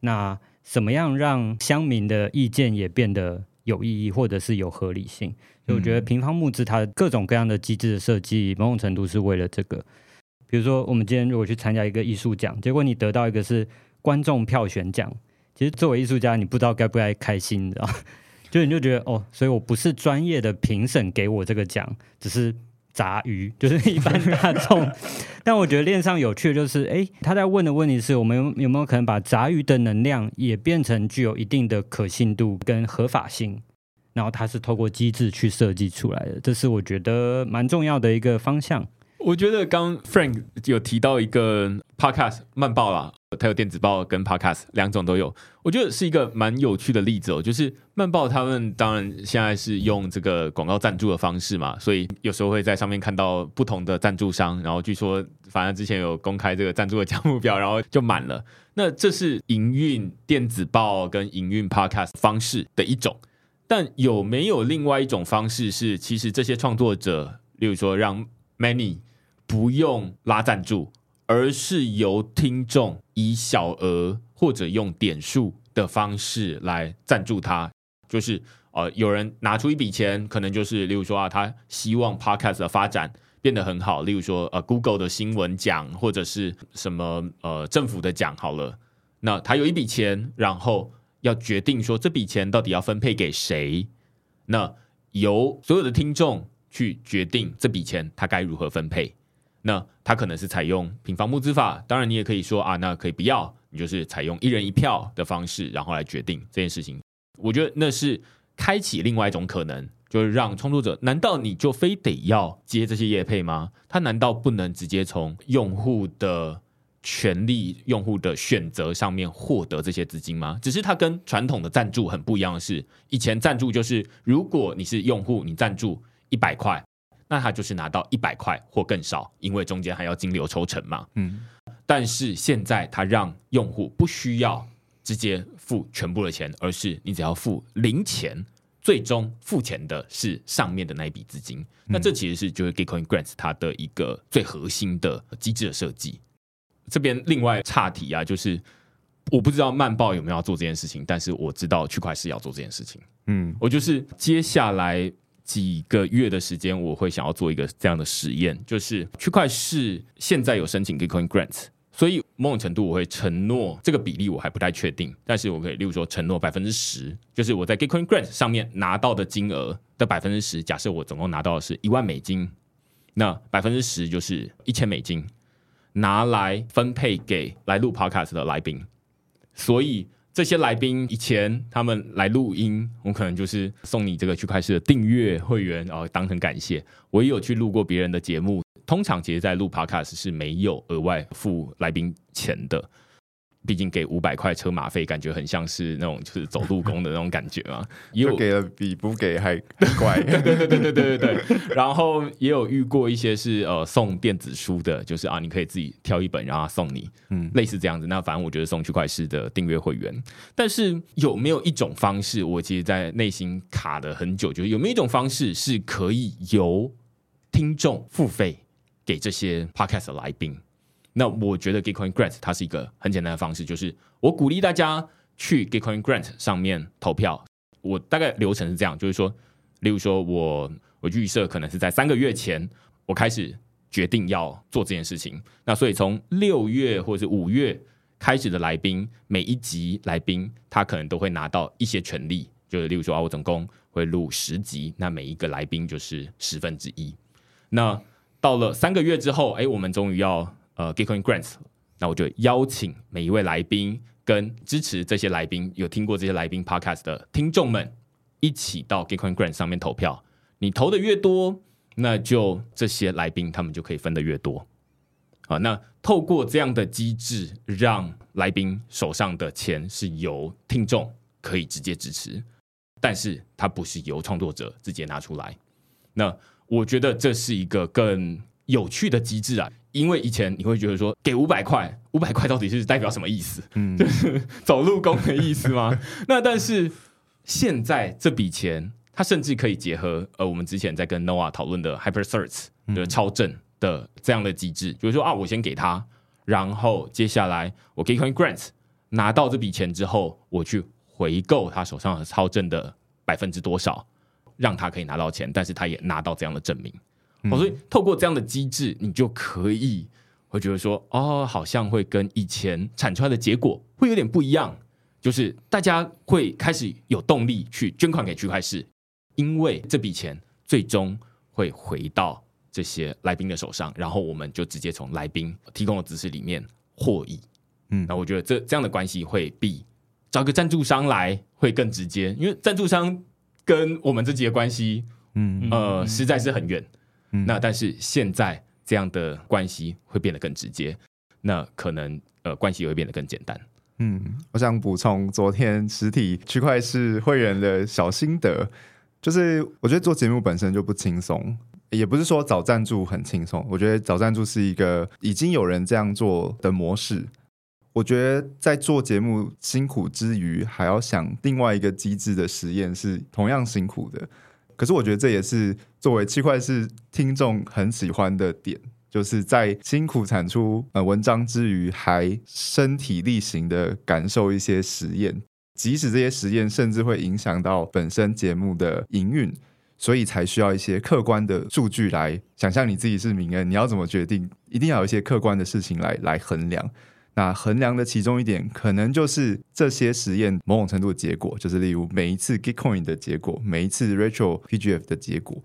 那怎么样让乡民的意见也变得有意义，或者是有合理性？所以我觉得平方募资它各种各样的机制的设计，某种程度是为了这个。比如说，我们今天如果去参加一个艺术奖，结果你得到一个是观众票选奖，其实作为艺术家，你不知道该不该开心，你知道？<laughs> 就你就觉得哦，所以我不是专业的评审给我这个奖，只是。杂鱼 <laughs> 就是一般大众，<laughs> 但我觉得链上有趣的就是，哎，他在问的问题是我们有有没有可能把杂鱼的能量也变成具有一定的可信度跟合法性，然后它是透过机制去设计出来的，这是我觉得蛮重要的一个方向。我觉得刚 Frank 有提到一个 Podcast 慢报啦。它有电子报跟 Podcast 两种都有，我觉得是一个蛮有趣的例子哦。就是慢报他们当然现在是用这个广告赞助的方式嘛，所以有时候会在上面看到不同的赞助商，然后据说反正之前有公开这个赞助的项目表，然后就满了。那这是营运电子报跟营运 Podcast 方式的一种，但有没有另外一种方式是，其实这些创作者，例如说让 Many 不用拉赞助？而是由听众以小额或者用点数的方式来赞助他，就是呃，有人拿出一笔钱，可能就是例如说啊，他希望 Podcast 的发展变得很好，例如说呃，Google 的新闻奖或者是什么呃政府的奖好了，那他有一笔钱，然后要决定说这笔钱到底要分配给谁，那由所有的听众去决定这笔钱他该如何分配。那他可能是采用平方募资法，当然你也可以说啊，那可以不要，你就是采用一人一票的方式，然后来决定这件事情。我觉得那是开启另外一种可能，就是让创作者，难道你就非得要接这些业配吗？他难道不能直接从用户的权利、用户的选择上面获得这些资金吗？只是它跟传统的赞助很不一样的是，以前赞助就是如果你是用户，你赞助一百块。那他就是拿到一百块或更少，因为中间还要金流抽成嘛。嗯，但是现在他让用户不需要直接付全部的钱，而是你只要付零钱，最终付钱的是上面的那一笔资金。那这其实是就是 Gitcoin Grants 它的一个最核心的机制的设计。这边另外岔题啊，就是我不知道慢报有没有要做这件事情，但是我知道区块是要做这件事情。嗯，我就是接下来。几个月的时间，我会想要做一个这样的实验，就是区块是现在有申请 Gitcoin Grants，所以某种程度我会承诺这个比例我还不太确定，但是我可以例如说承诺百分之十，就是我在 Gitcoin Grants 上面拿到的金额的百分之十，假设我总共拿到的是一万美金，那百分之十就是一千美金，拿来分配给来录 Podcast 的来宾，所以。这些来宾以前他们来录音，我可能就是送你这个区块链的订阅会员，然后当成感谢。我也有去录过别人的节目，通常其实在录 Podcast 是没有额外付来宾钱的。毕竟给五百块车马费，感觉很像是那种就是走路工的那种感觉嘛。<laughs> 也有给了比不给还怪。<laughs> 对对对对对对对。然后也有遇过一些是呃送电子书的，就是啊你可以自己挑一本，然后送你，嗯，类似这样子。那反正我觉得送区块式的订阅会员。但是有没有一种方式，我其实在内心卡了很久，就是有没有一种方式是可以由听众付费给这些 podcast 的来宾？那我觉得 Gitcoin Grant 它是一个很简单的方式，就是我鼓励大家去 Gitcoin Grant 上面投票。我大概流程是这样，就是说，例如说我我预设可能是在三个月前我开始决定要做这件事情。那所以从六月或者是五月开始的来宾，每一集来宾他可能都会拿到一些权利，就是例如说啊，我总共会录十集，那每一个来宾就是十分之一。那到了三个月之后，哎，我们终于要。呃，Gitcoin Grants，那我就邀请每一位来宾跟支持这些来宾有听过这些来宾 Podcast 的听众们一起到 Gitcoin Grants 上面投票。你投的越多，那就这些来宾他们就可以分的越多。啊，那透过这样的机制，让来宾手上的钱是由听众可以直接支持，但是它不是由创作者直接拿出来。那我觉得这是一个更有趣的机制啊。因为以前你会觉得说给五百块，五百块到底是代表什么意思？嗯，就是走路工的意思吗？<laughs> 那但是现在这笔钱，它甚至可以结合呃，我们之前在跟 Noah 讨论的 Hyper Search 的超正的这样的机制，就是说啊，我先给他，然后接下来我给 Coin Grants 拿到这笔钱之后，我去回购他手上的超正的百分之多少，让他可以拿到钱，但是他也拿到这样的证明。哦，所以透过这样的机制，你就可以会觉得说，哦，好像会跟以前产出来的结果会有点不一样，就是大家会开始有动力去捐款给区块市，因为这笔钱最终会回到这些来宾的手上，然后我们就直接从来宾提供的知识里面获益。嗯，那我觉得这这样的关系会比找个赞助商来会更直接，因为赞助商跟我们自己的关系，嗯呃，实在是很远。那但是现在这样的关系会变得更直接，那可能呃关系也会变得更简单。嗯，我想补充昨天实体区块是会员的小心得，就是我觉得做节目本身就不轻松，也不是说找赞助很轻松。我觉得找赞助是一个已经有人这样做的模式。我觉得在做节目辛苦之余，还要想另外一个机制的实验是同样辛苦的。可是我觉得这也是作为七块是听众很喜欢的点，就是在辛苦产出呃文章之余，还身体力行的感受一些实验，即使这些实验甚至会影响到本身节目的营运，所以才需要一些客观的数据来想象你自己是名恩，你要怎么决定，一定要有一些客观的事情来来衡量。那衡量的其中一点，可能就是这些实验某种程度的结果，就是例如每一次 Gitcoin 的结果，每一次 Retro PGF 的结果。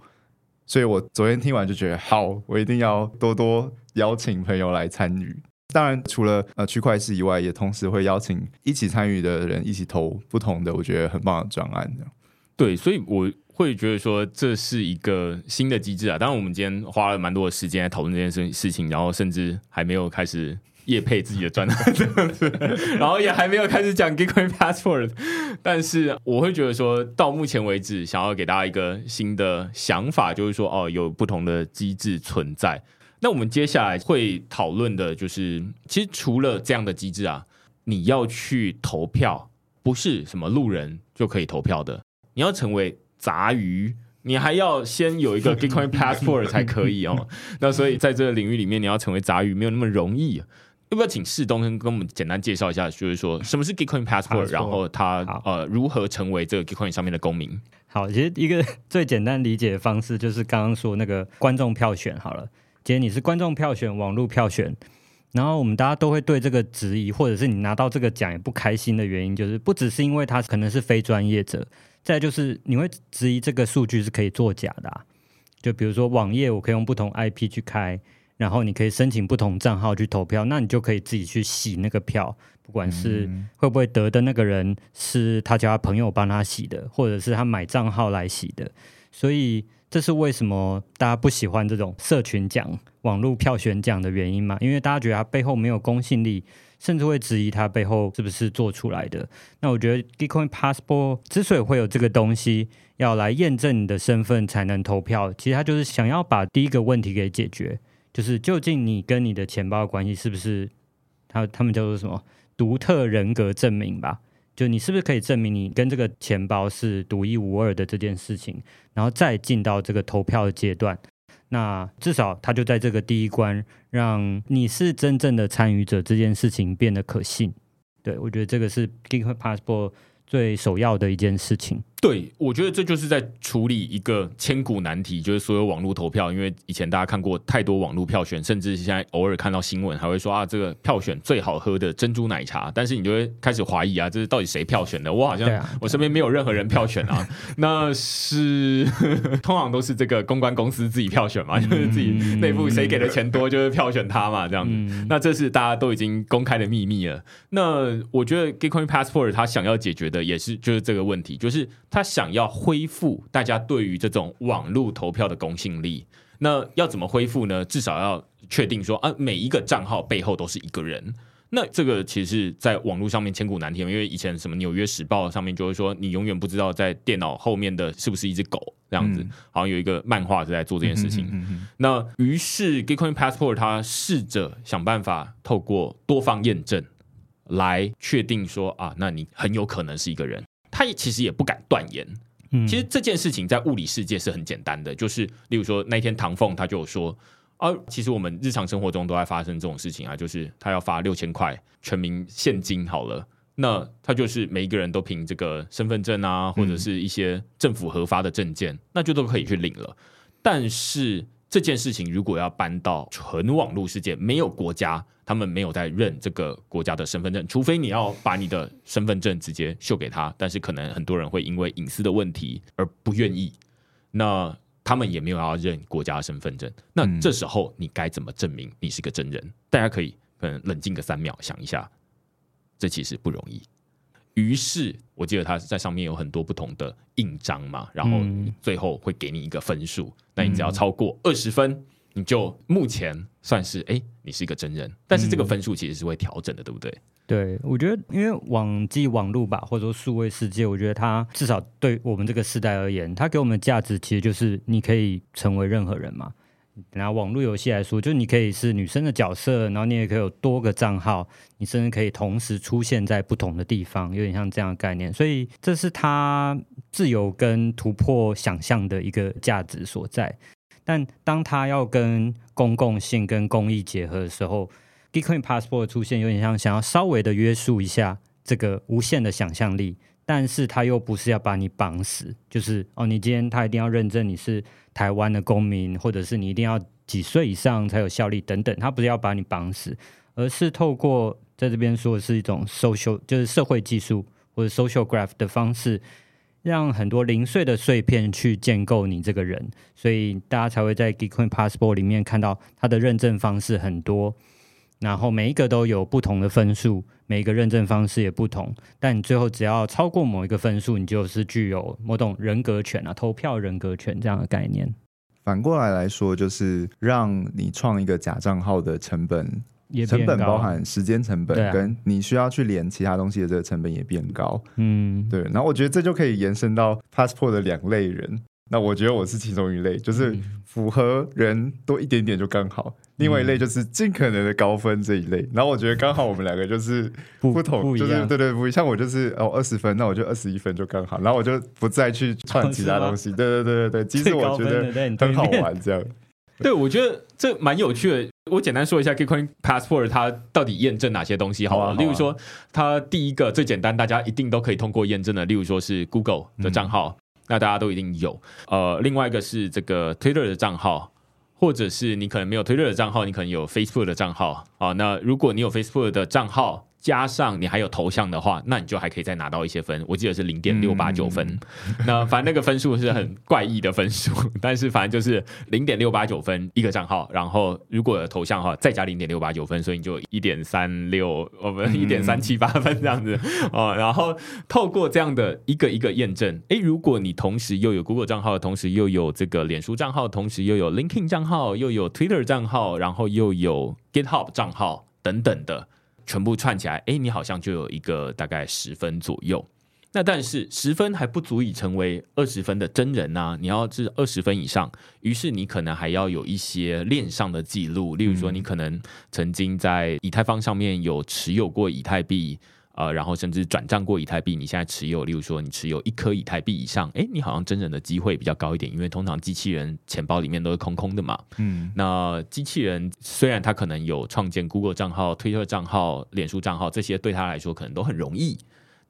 所以我昨天听完就觉得，好，我一定要多多邀请朋友来参与。当然，除了呃区块市以外，也同时会邀请一起参与的人一起投不同的我觉得很棒的专案的。对，所以我会觉得说这是一个新的机制啊。当然，我们今天花了蛮多的时间来讨论这件事事情，然后甚至还没有开始业配自己的专栏 <laughs> 这样子，然后也还没有开始讲 Gitcoin Passport。但是我会觉得说到目前为止，想要给大家一个新的想法，就是说哦，有不同的机制存在。那我们接下来会讨论的就是，其实除了这样的机制啊，你要去投票，不是什么路人就可以投票的，你要成为杂鱼，你还要先有一个 <laughs> Bitcoin Passport 才可以哦。那所以在这个领域里面，你要成为杂鱼没有那么容易。要不要请世东跟跟我们简单介绍一下，就是说什么是 Gitcoin Passport，然后它呃如何成为这个 Bitcoin 上面的公民？好，其实一个最简单理解的方式就是刚刚说那个观众票选好了。今天你是观众票选、网络票选，然后我们大家都会对这个质疑，或者是你拿到这个奖也不开心的原因，就是不只是因为他可能是非专业者，再就是你会质疑这个数据是可以作假的。就比如说网页，我可以用不同 IP 去开，然后你可以申请不同账号去投票，那你就可以自己去洗那个票，不管是会不会得的那个人是他叫他朋友帮他洗的，或者是他买账号来洗的，所以。这是为什么大家不喜欢这种社群奖、网络票选奖的原因嘛？因为大家觉得它背后没有公信力，甚至会质疑它背后是不是做出来的。那我觉得 Bitcoin Passport 之所以会有这个东西，要来验证你的身份才能投票，其实他就是想要把第一个问题给解决，就是究竟你跟你的钱包的关系是不是他他们叫做什么独特人格证明吧？就你是不是可以证明你跟这个钱包是独一无二的这件事情，然后再进到这个投票的阶段，那至少他就在这个第一关，让你是真正的参与者这件事情变得可信。对我觉得这个是 Gig Passport 最首要的一件事情。对，我觉得这就是在处理一个千古难题，就是所有网络投票。因为以前大家看过太多网络票选，甚至现在偶尔看到新闻还会说啊，这个票选最好喝的珍珠奶茶。但是你就会开始怀疑啊，这是到底谁票选的？我好像我身边没有任何人票选啊，那是 <laughs> 通常都是这个公关公司自己票选嘛，就是自己内部谁给的钱多就是票选他嘛，这样子。那这是大家都已经公开的秘密了。那我觉得 Gitcoin Passport 他想要解决的也是就是这个问题，就是。他想要恢复大家对于这种网络投票的公信力，那要怎么恢复呢？至少要确定说啊，每一个账号背后都是一个人。那这个其实是在网络上面千古难题，因为以前什么《纽约时报》上面就会说，你永远不知道在电脑后面的是不是一只狗这样子。好像有一个漫画是在做这件事情。那于是 Bitcoin Passport 他试着想办法透过多方验证来确定说啊，那你很有可能是一个人。他也其实也不敢断言，其实这件事情在物理世界是很简单的，就是例如说那天唐凤他就说啊，其实我们日常生活中都在发生这种事情啊，就是他要发六千块全民现金好了，那他就是每一个人都凭这个身份证啊，或者是一些政府核发的证件，那就都可以去领了，但是。这件事情如果要搬到纯网络世界，没有国家，他们没有在认这个国家的身份证，除非你要把你的身份证直接秀给他，但是可能很多人会因为隐私的问题而不愿意。那他们也没有要认国家的身份证，那这时候你该怎么证明你是个真人？大家可以可能冷静个三秒，想一下，这其实不容易。于是，我记得他在上面有很多不同的印章嘛，然后最后会给你一个分数，那你只要超过二十分，你就目前算是哎，你是一个真人。但是这个分数其实是会调整的，对不对？对，我觉得因为网际网络吧，或者说数位世界，我觉得它至少对我们这个时代而言，它给我们的价值其实就是你可以成为任何人嘛。拿网络游戏来说，就你可以是女生的角色，然后你也可以有多个账号，你甚至可以同时出现在不同的地方，有点像这样的概念。所以这是它自由跟突破想象的一个价值所在。但当它要跟公共性跟公益结合的时候，Bitcoin Passport 出现有点像想要稍微的约束一下这个无限的想象力。但是他又不是要把你绑死，就是哦，你今天他一定要认证你是台湾的公民，或者是你一定要几岁以上才有效力等等，他不是要把你绑死，而是透过。在这边说的是一种 social，就是社会技术或者 social graph 的方式，让很多零碎的碎片去建构你这个人，所以大家才会在 Geekcoin Passport 里面看到它的认证方式很多，然后每一个都有不同的分数，每一个认证方式也不同，但你最后只要超过某一个分数，你就是具有某种人格权啊，投票人格权这样的概念。反过来来说，就是让你创一个假账号的成本，也成本包含时间成本跟你需要去连其他东西的这个成本也变高。嗯，对，然后我觉得这就可以延伸到 passport 的两类人。那我觉得我是其中一类，就是嗯符合人多一点点就刚好；另外一类就是尽可能的高分这一类。然后我觉得刚好我们两个就是不不同，就是对对不一像我就是哦二十分，那我就二十一分就刚好，然后我就不再去串其他东西。<laughs> 对对对对对，其实我觉得很好玩，这样。<laughs> 对，我觉得这蛮有趣的。我简单说一下 Gitcoin Passport 它到底验证哪些东西好了。好啊好啊例如说，它第一个最简单，大家一定都可以通过验证的，例如说是 Google 的账号，那大家都一定有。呃，另外一个是这个 Twitter 的账号。或者是你可能没有 Twitter 的账号，你可能有 Facebook 的账号啊。那如果你有 Facebook 的账号，加上你还有头像的话，那你就还可以再拿到一些分。我记得是零点六八九分。那反正那个分数是很怪异的分数，但是反正就是零点六八九分一个账号，然后如果有头像的话，再加零点六八九分，所以你就一点三六，哦不，一点三七八分这样子哦。然后透过这样的一个一个验证，诶，如果你同时又有 Google 账号，同时又有这个脸书账号，同时又有 LinkedIn 账号，又有 Twitter 账号，然后又有 GitHub 账号等等的。全部串起来，哎，你好像就有一个大概十分左右。那但是十分还不足以成为二十分的真人呐、你要是二十分以上，于是你可能还要有一些链上的记录，例如说你可能曾经在以太坊上面有持有过以太币。呃，然后甚至转账过以太币，你现在持有，例如说你持有一颗以太币以上，哎，你好像真人的机会比较高一点，因为通常机器人钱包里面都是空空的嘛。嗯，那机器人虽然他可能有创建 Google 账号、推特账号、脸书账号，这些对他来说可能都很容易，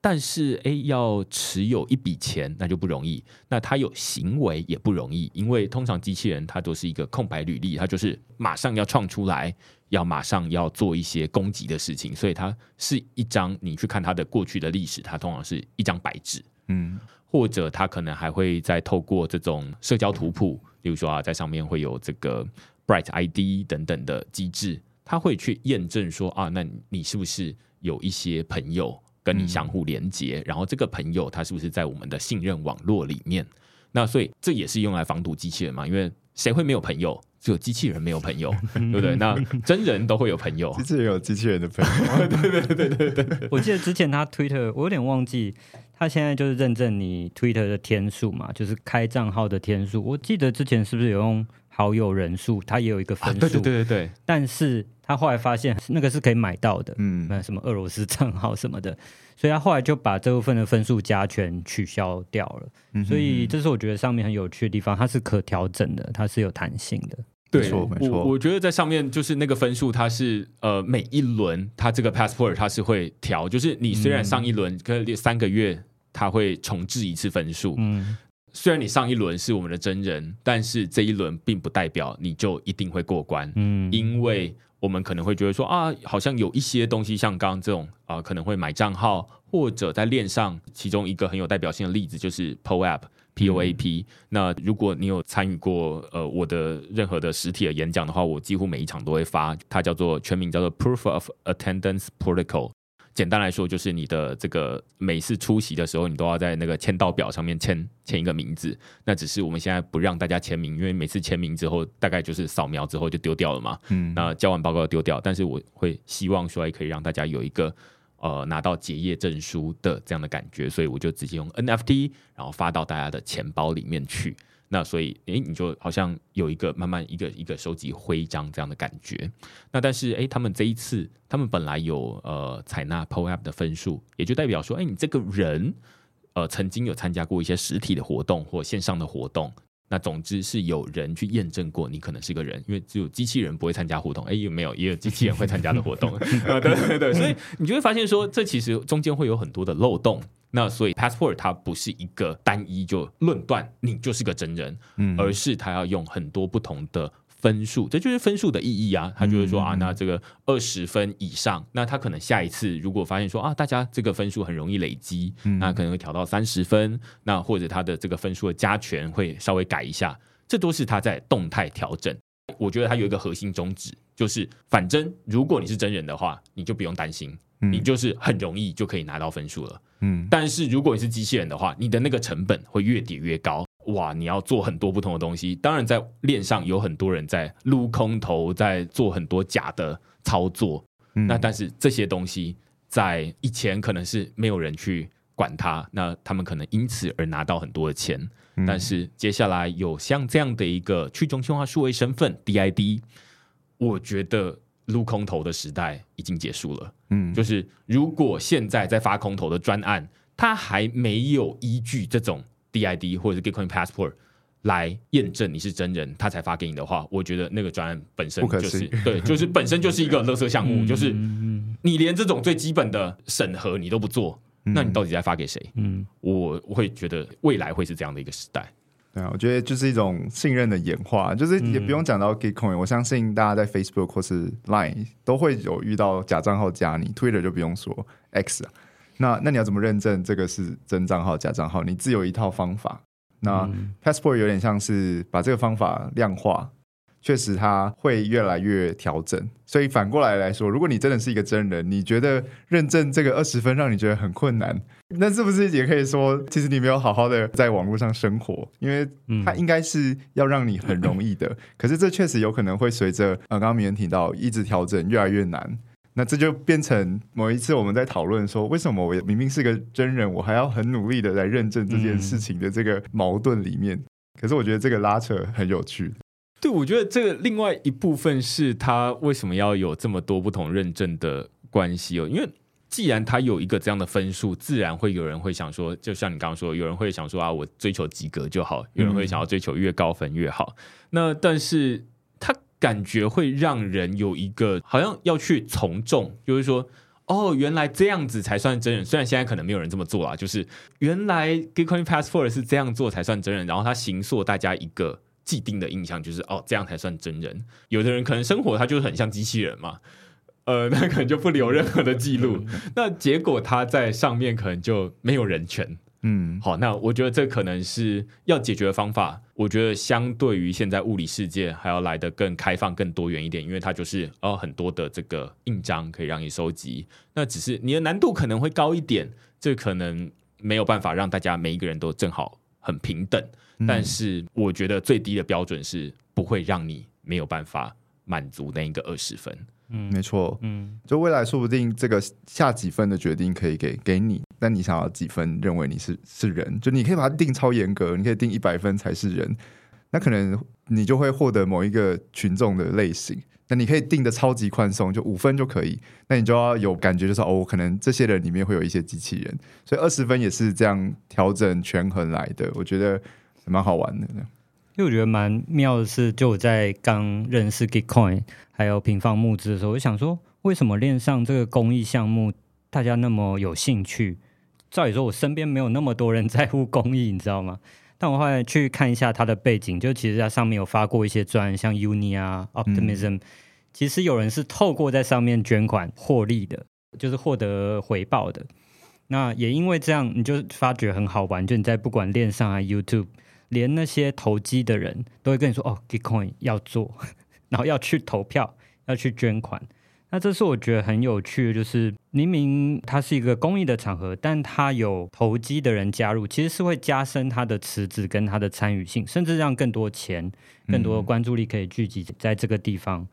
但是诶，要持有一笔钱那就不容易。那他有行为也不容易，因为通常机器人它都是一个空白履历，它就是马上要创出来，要马上要做一些攻击的事情，所以它是一张你去看它的过去的历史，它通常是一张白纸。嗯或者他可能还会再透过这种社交图谱，例如说啊，在上面会有这个 Bright ID 等等的机制，他会去验证说啊，那你是不是有一些朋友跟你相互连接，然后这个朋友他是不是在我们的信任网络里面？那所以这也是用来防毒机器人嘛，因为谁会没有朋友？只有机器人没有朋友，<laughs> 对不对？那真人都会有朋友机，器人有机器人的朋友，<laughs> <laughs> 对对对对对我记得之前他 Twitter，我有点忘记，他现在就是认证你 Twitter 的天数嘛，就是开账号的天数。我记得之前是不是有用好友人数，他也有一个分啊，数，对对对对对，但是他后来发现那个是可以买到的，嗯。那什么俄罗斯账号什么的，所以他后来就把这部分的分数加权取消掉了。嗯所以这是我觉得上面很有趣的地方，它是可调整的，它是有弹性的。对，没错没错。我我觉得在上面就是那个分数，它是呃每一轮它这个 passport 它是会调，就是你虽然上一轮跟三个月它会重置一次分数，嗯，虽然你上一轮是我们的真人，但是这一轮并不代表你就一定会过关，嗯，因为我们可能会觉得说啊，好像有一些东西像刚刚这种啊、可能会买账号或者在链上，其中一个很有代表性的例子就是 POAP。POAP，、那如果你有参与过呃我的任何的实体的演讲的话，我几乎每一场都会发，它叫做全名叫做 Proof of Attendance Protocol。简单来说，就是你的这个每次出席的时候，你都要在那个签到表上面签签一个名字。那只是我们现在不让大家签名，因为每次签名之后，大概就是扫描之后就丢掉了嘛。嗯，那交完报告丢掉，但是我会希望说，可以让大家有一个呃拿到结业证书的这样的感觉，所以我就直接用 NFT，然后发到大家的钱包里面去。那所以，诶，你就好像有一个慢慢一个一个收集徽章这样的感觉。那但是，诶，他们这一次，他们本来有呃采纳 POAP 的分数，也就代表说，诶，你这个人呃曾经有参加过一些实体的活动或线上的活动。那总之是有人去验证过你可能是个人，因为只有机器人不会参加活动，哎，有没有也有机器人会参加的活动，<laughs> 呃对对对，所以你就会发现说，这其实中间会有很多的漏洞。那所以 passport 它不是一个单一就论断你就是个真人，嗯。而是它要用很多不同的分数，这就是分数的意义啊。他就会说啊，那这个二十分以上，那他可能下一次如果发现说啊，大家这个分数很容易累积，那可能会调到三十分，那或者他的这个分数的加权会稍微改一下，这都是他在动态调整。我觉得他有一个核心宗旨，就是反正如果你是真人的话，你就不用担心，你就是很容易就可以拿到分数了。嗯，但是如果你是机器人的话，你的那个成本会越叠越高。哇，你要做很多不同的东西。当然，在链上有很多人在撸空头，在做很多假的操作。那但是这些东西在以前可能是没有人去管它，那他们可能因此而拿到很多的钱。但是接下来有像这样的一个去中心化数位身份 DID，我觉得撸空头的时代已经结束了。嗯，就是如果现在在发空头的专案，它还没有依据这种 DID 或者是 Gitcoin Passport 来验证你是真人，他才发给你的话，我觉得那个专案本身就是对，就是本身就是一个勒索项目，就是你连这种最基本的审核你都不做。那你到底在发给谁？嗯，我我会觉得未来会是这样的一个时代。对啊，我觉得就是一种信任的演化，就是也不用讲到 Gitcoin，我相信大家在 Facebook 或是 Line 都会有遇到假账号加你，Twitter 就不用说 X 啊。那那你要怎么认证这个是真账号假账号？你自有一套方法。那 Passport 有点像是把这个方法量化。确实，它会越来越调整。所以反过来来说，如果你真的是一个真人，你觉得认证这个二十分让你觉得很困难，那是不是也可以说，其实你没有好好的在网络上生活？因为它应该是要让你很容易的。<laughs> 可是这确实有可能会随着呃刚刚明人提到一直调整越来越难。那这就变成某一次我们在讨论说，为什么我明明是个真人，我还要很努力的来认证这件事情的这个矛盾里面。可是我觉得这个拉扯很有趣。对，我觉得这个另外一部分是他为什么要有这么多不同认证的关系哦？因为既然他有一个这样的分数，自然会有人会想说，就像你刚刚说，有人会想说啊，我追求及格就好；有人会想要追求越高分越好。那但是他感觉会让人有一个好像要去从众，就是说，哦，原来这样子才算真人。虽然现在可能没有人这么做啦，就是原来 g i t c o i n Passport 是这样做才算真人，然后他形塑大家一个。既定的印象就是哦，这样才算真人。有的人可能生活他就是很像机器人嘛，呃，<laughs> 那可能就不留任何的记录。那结果他在上面可能就没有人权。嗯，好，那我觉得这可能是要解决的方法。我觉得相对于现在物理世界还要来的更开放、更多元一点，因为它就是呃很多的这个印章可以让你收集。那只是你的难度可能会高一点，这可能没有办法让大家每一个人都正好很平等。但是我觉得最低的标准是不会让你没有办法满足那一个二十分。嗯，没错。嗯，就未来说不定这个下几分的决定可以给给你，但你想要几分认为你是是人，就你可以把它定超严格，你可以定一百分才是人，那可能你就会获得某一个群众的类型。那你可以定的超级宽松，就五分就可以，那你就要有感觉，就是哦，可能这些人里面会有一些机器人，所以二十分也是这样调整权衡来的。我觉得。蛮好玩的，因为我觉得蛮妙的是，就我在刚认识 Gitcoin 还有平方募资的时候，我想说，为什么链上这个公益项目大家那么有兴趣？照理说，我身边没有那么多人 <laughs> 在乎公益，你知道吗？但我后来去看一下它的背景，就其实它上面有发过一些专，像 Uni 啊、Optimism，其实有人是透过在上面捐款获利的，就是获得回报的。那也因为这样，你就发觉很好玩，就你在不管链上啊、YouTube。连那些投机的人都会跟你说：“哦，Bitcoin 要做，<laughs> 然后要去投票，<laughs> 要去捐款。”那这是我觉得很有趣的，就是明明它是一个公益的场合，但它有投机的人加入，其实是会加深它的池子跟它的参与性，甚至让更多钱、更多关注力可以聚集在这个地方。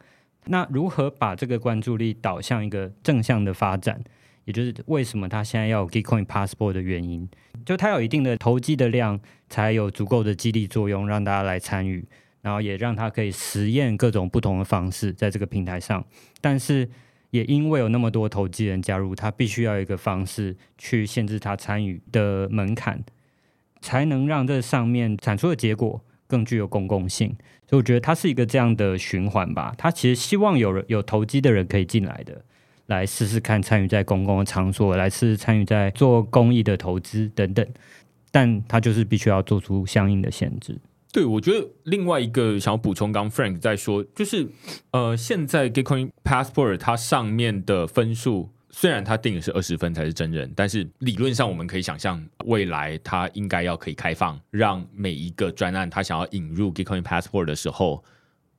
那如何把这个关注力导向一个正向的发展？也就是为什么他现在要有 Gitcoin Passport 的原因，就它有一定的投机的量，才有足够的激励作用，让大家来参与，然后也让他可以实验各种不同的方式在这个平台上。但是也因为有那么多投机人加入，他必须要有一个方式去限制他参与的门槛，才能让这上面产出的结果更具有公共性。所以我觉得它是一个这样的循环吧。他其实希望有人有投机的人可以进来的。来试试看参与在公共的场所，来试试参与在做公益的投资等等，但他就是必须要做出相应的限制。对，我觉得另外一个想要补充，刚 Frank 在说，就是呃，现在 Gitcoin Passport 它上面的分数，虽然它定的是二十分才是真人，但是理论上我们可以想象，未来它应该要可以开放，让每一个专案它想要引入 Gitcoin Passport 的时候，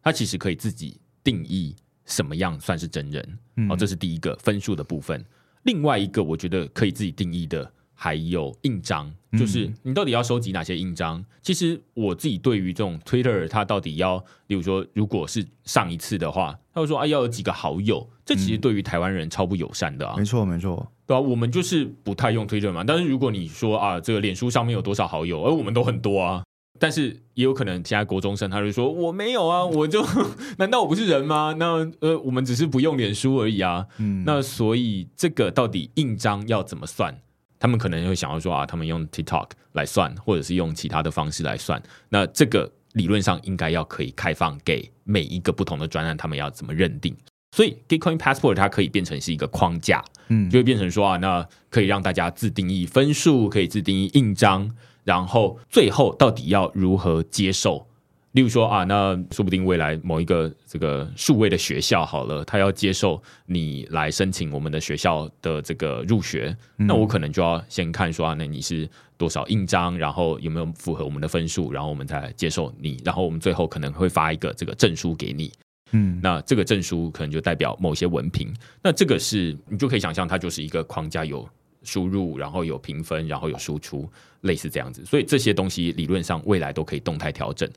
它其实可以自己定义什么样算是真人。哦，这是第一个分数的部分。另外一个，我觉得可以自己定义的。还有印章，就是你到底要收集哪些印章？其实我自己对于这种 Twitter，它到底要，例如说，如果是上一次的话，他会说啊，要有几个好友，这其实对于台湾人超不友善的啊。没错，没错，对啊，我们就是不太用 Twitter 嘛。但是如果你说啊，这个脸书上面有多少好友，而我们都很多啊，但是也有可能其他国中生他就说我没有啊，我就 <laughs> 难道我不是人吗？那呃，我们只是不用脸书而已啊。嗯，那所以这个到底印章要怎么算？他们可能会想要说啊，他们用 TikTok 来算，或者是用其他的方式来算。那这个理论上应该要可以开放给每一个不同的专案，他们要怎么认定？所以 Gitcoin Passport 它可以变成是一个框架，嗯，就会变成说啊，那可以让大家自定义分数，可以自定义印章，然后最后到底要如何接受？例如说啊，那说不定未来某一个这个数位的学校好了，他要接受你来申请我们的学校的这个入学，那我可能就要先看说啊，那你是多少印章，然后有没有符合我们的分数，然后我们再接受你，然后我们最后可能会发一个这个证书给你，嗯，那这个证书可能就代表某些文凭，那这个是你就可以想象它就是一个框架，有输入，然后有评分，然后有输出，类似这样子，所以这些东西理论上未来都可以动态调整。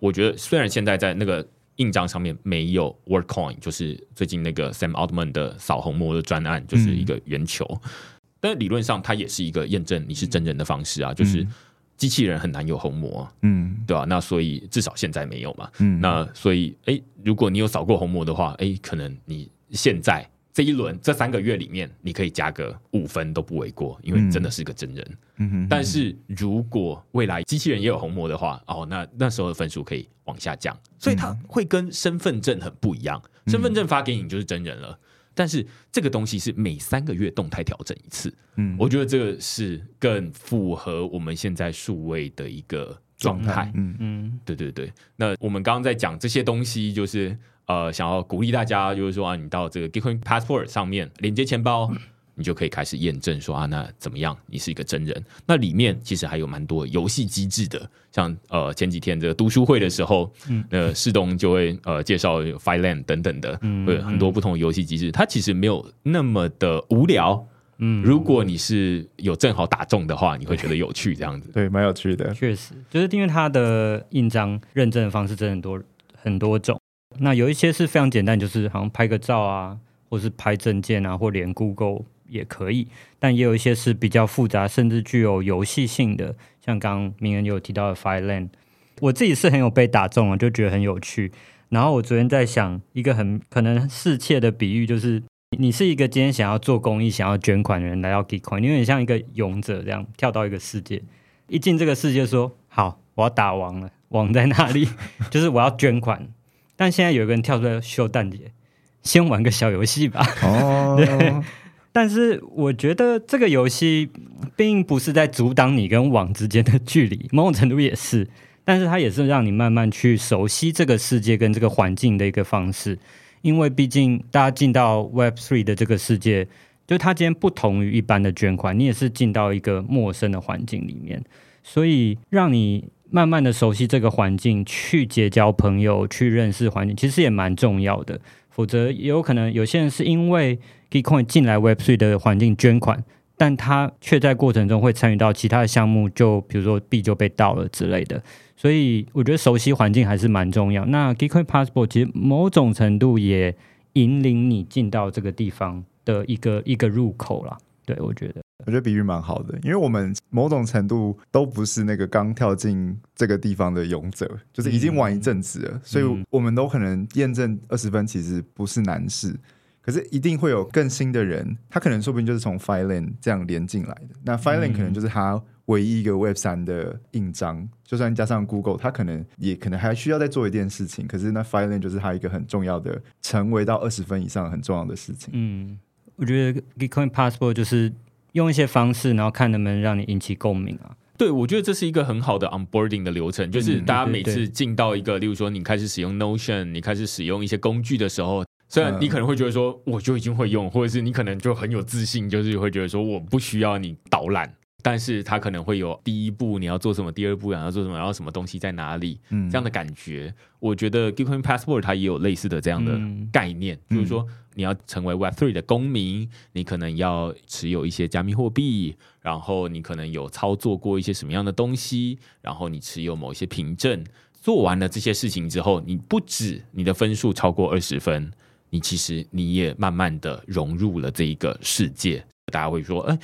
我觉得虽然现在在那个印章上面没有 WorkCoin，就是最近那个 Sam Altman 的扫虹膜的专案，就是一个圆球，但理论上它也是一个验证你是真人的方式啊，就是机器人很难有虹膜，嗯，对吧？那所以至少现在没有嘛，嗯，那所以哎，如果你有扫过虹膜的话，哎，可能你现在。这一轮这三个月里面，你可以加个五分都不为过，因为真的是个真人。嗯哼。但是如果未来机器人也有红魔的话，哦，那那时候的分数可以往下降，所以它会跟身份证很不一样。身份证发给你就是真人了，但是这个东西是每三个月动态调整一次。嗯，我觉得这个是更符合我们现在数位的一个状态。嗯嗯，对对对。那我们刚刚在讲这些东西，就是。呃，想要鼓励大家，就是说啊，你到这个 Gitcoin Passport 上面连接钱包，你就可以开始验证说啊，那怎么样？你是一个真人？那里面其实还有蛮多游戏机制的，像呃前几天这个读书会的时候，嗯，那世东就会呃介绍 Fireland 等等的，嗯，会很多不同的游戏机制，它其实没有那么的无聊，嗯，如果你是有正好打中的话，你会觉得有趣，这样子，对，蛮有趣的，确实，就是因为它的印章认证的方式真的很多很多种。那有一些是非常简单，就是好像拍个照啊，或是拍证件啊，或连 Google 也可以。但也有一些是比较复杂，甚至具有游戏性的，像刚刚明恩有提到的 Fireland，我自己是很有被打中啊，就觉得很有趣。然后我昨天在想一个很可能世切的比喻，就是你是一个今天想要做公益、想要捐款的人来到 Gitcoin，因为你像一个勇者这样跳到一个世界，一进这个世界说好，我要打王了，王在哪里？<laughs> 就是我要捐款。但现在有一个人跳出来秀蛋姐，先玩个小游戏吧。哦，<laughs> 对。但是我觉得这个游戏并不是在阻挡你跟网之间的距离，某种程度也是。但是它也是让你慢慢去熟悉这个世界跟这个环境的一个方式。因为毕竟大家进到 Web Three 的这个世界，就它今天不同于一般的捐款，你也是进到一个陌生的环境里面，所以让你。慢慢的熟悉这个环境，去结交朋友，去认识环境，其实也蛮重要的。否则有可能有些人是因为 Gitcoin 进来 Web3 的环境捐款，但他却在过程中会参与到其他的项目，就比如说币就被盗了之类的。所以我觉得熟悉环境还是蛮重要。那 Gitcoin Passport 其实某种程度也引领你进到这个地方的一个一个入口了。对我觉得。我觉得比喻蛮好的，因为我们某种程度都不是那个刚跳进这个地方的勇者，就是已经玩一阵子了，所以我们都可能验证二十分其实不是难事。可是一定会有更新的人，他可能说不定就是从 Fireland 这样连进来的。那 Fireland 可能就是他唯一一个 Web 三的印章，就算加上 Google，他可能也可能还需要再做一件事情。可是那 Fireland 就是他一个很重要的，成为到二十分以上很重要的事情。嗯，我觉得 Bitcoin Passport 就是。用一些方式，然后看能不能让你引起共鸣啊。对，我觉得这是一个很好的 onboarding 的流程，就是嗯大家每次进到一个，例如说你开始使用 Notion，你开始使用一些工具的时候，虽然嗯你可能会觉得说我就已经会用，或者是你可能就很有自信，就是会觉得说我不需要你导览，但是它可能会有第一步你要做什么，第二步你要做什么，然后什么东西在哪里，嗯这样的感觉。我觉得 Bitcoin Passport 它也有类似的这样的嗯概念，就是说你要成为 Web Three 的公民，你可能要持有一些加密货币，然后你可能有操作过一些什么样的东西，然后你持有某一些凭证。做完了这些事情之后，你不止你的分数超过二十分，你其实你也慢慢的融入了这一个世界。大家会说，哎、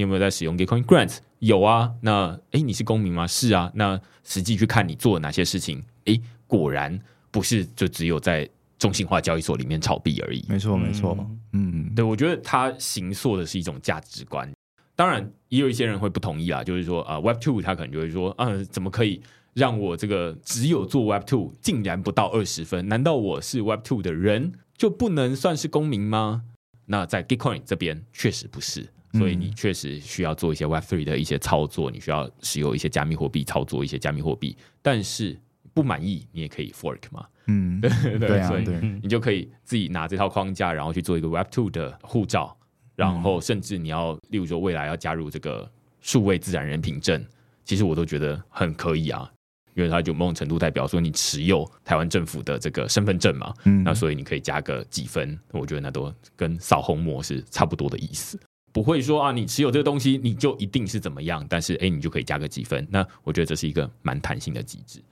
你有没有在使用 Gitcoin Grants？有啊。那哎，你是公民吗？是啊。那实际去看你做了哪些事情，哎，果然不是就只有在中心化交易所里面炒币而已。没错没错，嗯嗯，对，我觉得它行塑的是一种价值观。当然，也有一些人会不同意啊，就是说啊、w e b Two 他可能就会说，啊，怎么可以让我这个只有做 Web Two 竟然不到二十分？难道我是 Web Two 的人就不能算是公民吗？那在 Bitcoin 这边确实不是，所以你确实需要做一些 Web Three 的一些操作，你需要使用一些加密货币操作一些加密货币，但是不满意你也可以 fork 嘛，嗯，<laughs> 对对啊，所以你就可以自己拿这套框架，然后去做一个 Web Two 的护照，然后甚至你要，例如说未来要加入这个数位自然人凭证，其实我都觉得很可以啊，因为它就某种程度代表说你持有台湾政府的这个身份证嘛，嗯。那所以你可以加个几分，我觉得那都跟扫红魔是差不多的意思。不会说啊，你持有这个东西你就一定是怎么样，但是哎，你就可以加个几分。那我觉得这是一个蛮弹性的机制。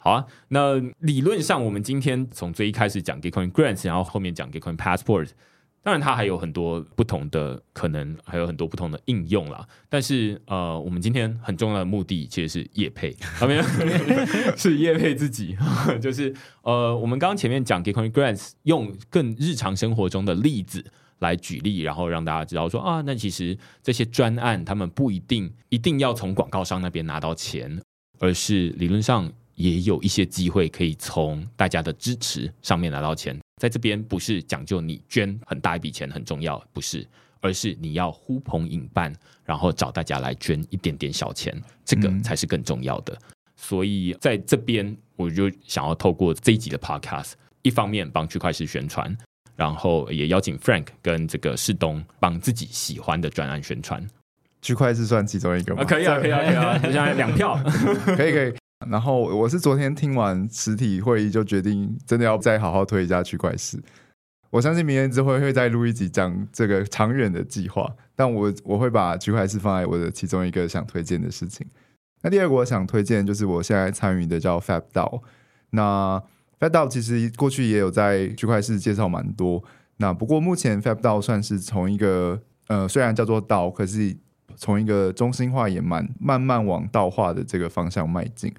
好啊，那理论上我们今天从最一开始讲 Gitcoin Grants，然后后面讲 Gitcoin Passport，当然它还有很多不同的可能，还有很多不同的应用啦。但是呃，我们今天很重要的目的其实是业配，没有，是业配自己，<laughs> 就是呃，我们刚刚前面讲 Gitcoin Grants，用更日常生活中的例子。来举例，然后让大家知道说啊，那其实这些专案他们不一定一定要从广告商那边拿到钱，而是理论上也有一些机会可以从大家的支持上面拿到钱。在这边不是讲究你捐很大一笔钱很重要，不是，而是你要呼朋引伴，然后找大家来捐一点点小钱，这个嗯才是更重要的。所以在这边，我就想要透过这一集的 Podcast，一方面帮区块市宣传。然后也邀请 Frank 跟这个世东帮自己喜欢的专案宣传区块是算其中一个吗？啊，可以啊，可以啊，可以啊，现在两票，<laughs> 可以可以。然后我是昨天听完实体会议就决定，真的要再好好推一下区块市。我相信明年之后会再录一集讲这个长远的计划，但我我会把区块市放在我的其中一个想推荐的事情。那第二个我想推荐就是我现在参与的叫 Fab DAO。那 Fab DAO 其实过去也有在区块市介绍蛮多。那不过目前 Fab DAO 算是从一个呃虽然叫做岛可是从一个中心化也蛮慢慢往道化的这个方向迈进。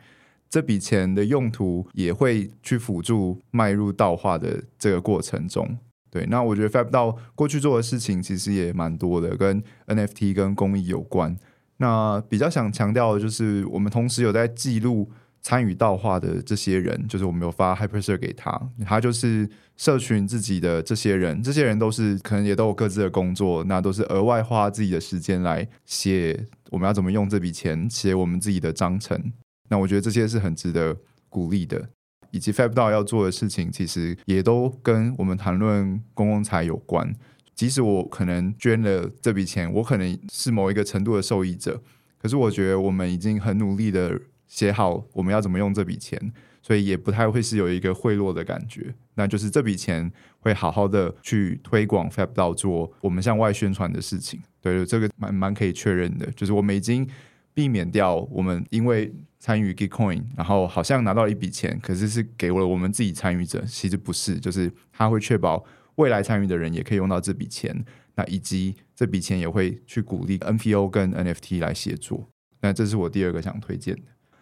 这笔钱的用途也会去辅助迈入道化的这个过程中。对，那我觉得 Fab 道过去做的事情其实也蛮多的，跟 NFT 跟公益有关。那比较想强调的就是，我们同时有在记录参与道化的这些人，就是我们有发 Hypershare 给他，他就是社群自己的这些人，这些人都是可能也都有各自的工作，那都是额外花自己的时间来写我们要怎么用这笔钱，写我们自己的章程。那我觉得这些是很值得鼓励的，以及 Fab 道要做的事情，其实也都跟我们谈论公共财有关。即使我可能捐了这笔钱，我可能是某一个程度的受益者，可是我觉得我们已经很努力的写好我们要怎么用这笔钱，所以也不太会是有一个贿赂的感觉。那就是这笔钱会好好的去推广 Fab 道做我们向外宣传的事情。对，这个蛮蛮可以确认的，就是我们已经避免掉我们因为参与 Gitcoin，然后好像拿到一笔钱，可是是给了我们自己参与者，其实不是，就是他会确保未来参与的人也可以用到这笔钱，那以及这笔钱也会去鼓励 NPO 跟 NFT 来协作。那这是我第二个想推荐的。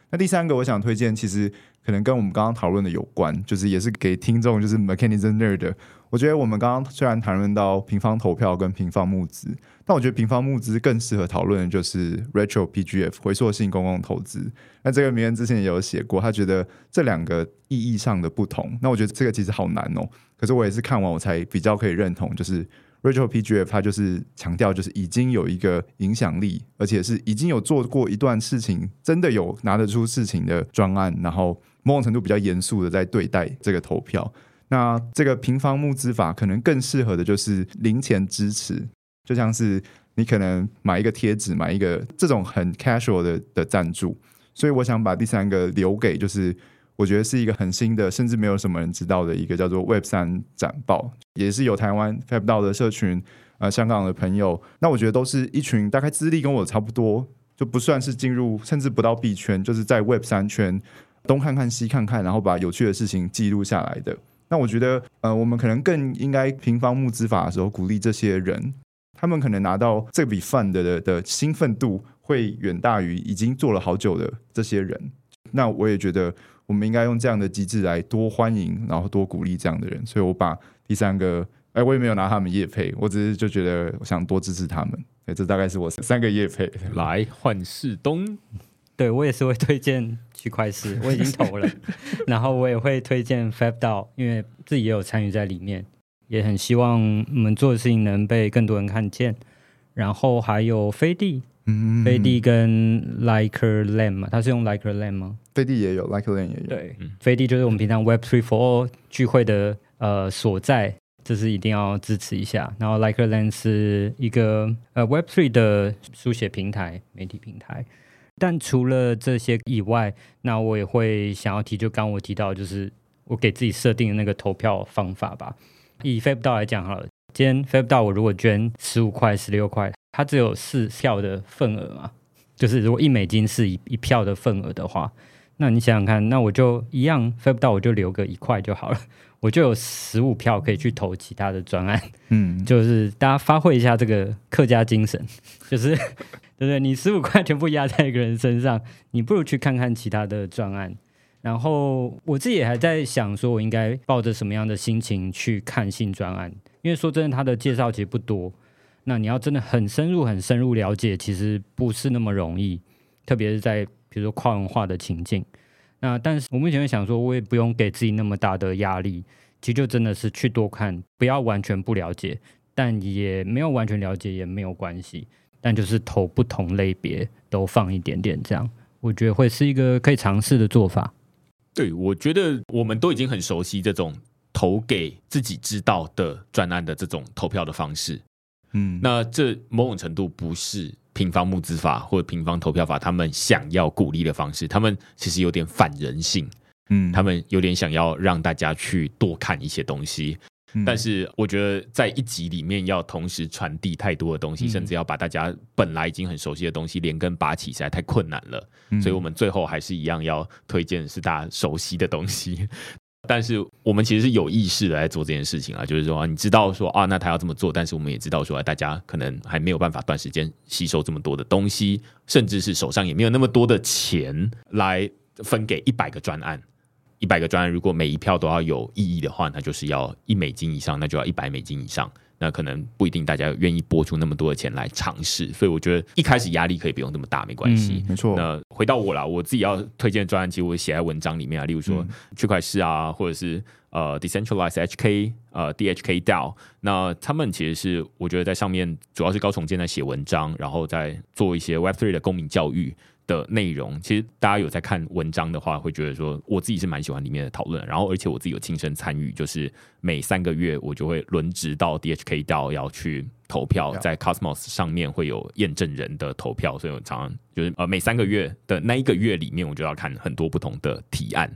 那第三个我想推荐，其实可能跟我们刚刚讨论的有关，就是也是给听众就是 mechanism nerd。我觉得我们刚刚虽然谈论到平方投票跟平方募资，但我觉得平方募资更适合讨论的就是 retro PGF 回溯性公共投资。那这个名人之前也有写过，他觉得这两个意义上的不同。那我觉得这个其实好难哦。可是我也是看完我才比较可以认同，就是 Rachel PGF 它就是强调就是已经有一个影响力，而且是已经有做过一段事情，真的有拿得出事情的专案，然后某种程度比较严肃的在对待这个投票。那这个平方募资法可能更适合的就是零钱支持，就像是你可能买一个贴纸，买一个这种很 casual 的的赞助。所以我想把第三个留给，就是我觉得是一个很新的，甚至没有什么人知道的一个叫做 Web 三展报，也是有台湾 Fab 到的社群，呃，香港的朋友。那我觉得都是一群大概资历跟我差不多，就不算是进入，甚至不到币圈，就是在 Web 三圈东看看西看看，然后把有趣的事情记录下来的。那我觉得，呃，我们可能更应该平方募资法的时候鼓励这些人，他们可能拿到这笔 fund 的的兴奋度。会远大于已经做了好久的这些人，那我也觉得我们应该用这样的机制来多欢迎，然后多鼓励这样的人。所以我把第三个，哎，我也没有拿他们叶配，我只是就觉得我想多支持他们。哎，这大概是我三个叶配。来换世东，对我也是会推荐区块市，<laughs> 我已经投了，然后我也会推荐 Fab DAO，因为自己也有参与在里面，也很希望我们做的事情能被更多人看见。然后还有飞地。飞地跟 Liker Land 嘛，他是用 Liker Land 吗？飞地也有，Liker Land 也有。对，飞地就是我们平常 Web Three for All 聚会的呃所在，这是一定要支持一下。然后 Liker Land 是一个呃 Web Three 的书写平台、媒体平台。但除了这些以外，那我也会想要提，就刚我提到，就是我给自己设定的那个投票方法吧。以 Fab 道来讲好了，今天 Fab 道我如果捐十五块、十六块。它只有四票的份额嘛，就是如果一美金是一一票的份额的话，那你想想看，那我就一样飞不到，我就留个一块就好了，<laughs> 我就有十五票可以去投其他的专案。嗯，就是大家发挥一下这个客家精神，<laughs> 就是对不对？你十五块全部压在一个人身上，你不如去看看其他的专案。然后我自己也还在想，说我应该抱着什么样的心情去看新专案，因为说真的，他的介绍其实不多。那你要真的很深入、很深入了解，其实不是那么容易，特别是在比如说跨文化的情境。那但是我目前想说，我也不用给自己那么大的压力，其实就真的是去多看，不要完全不了解，但也没有完全了解也没有关系，但就是投不同类别都放一点点，这样我觉得会是一个可以尝试的做法。对，我觉得我们都已经很熟悉这种投给自己知道的专案的这种投票的方式。嗯，那这某种程度不是平方募资法或者平方投票法他们想要鼓励的方式，他们其实有点反人性。嗯，他们有点想要让大家去多看一些东西，但是我觉得在一集里面要同时传递太多的东西，甚至要把大家本来已经很熟悉的东西连根拔起，实在太困难了。所以我们最后还是一样要推荐是大家熟悉的东西。但是我们其实是有意识的在做这件事情啊，就是说啊，你知道说啊，那他要这么做，但是我们也知道说啊，大家可能还没有办法短时间吸收这么多的东西，甚至是手上也没有那么多的钱来分给一百个专案。一百个专案，如果每一票都要有意义的话，那就是要一美金以上，那就要一百美金以上。那可能不一定大家愿意拨出那么多的钱来尝试，所以我觉得一开始压力可以不用这么大，没关系。没错。那回到我啦，我自己要推荐的专案，其实我写在文章里面啊，例如说区块市啊，或者是呃 decentralized HK 呃 DHK DAO，那他们其实是我觉得在上面主要是高重建在写文章，然后在做一些 Web Three 的公民教育。的内容，其实大家有在看文章的话，会觉得说我自己是蛮喜欢里面的讨论。然后，而且我自己有亲身参与，就是每三个月我就会轮值到 DHK 到要去投票，在 Cosmos 上面会有验证人的投票，所以我常常就是呃每三个月的那一个月里面，我就要看很多不同的提案。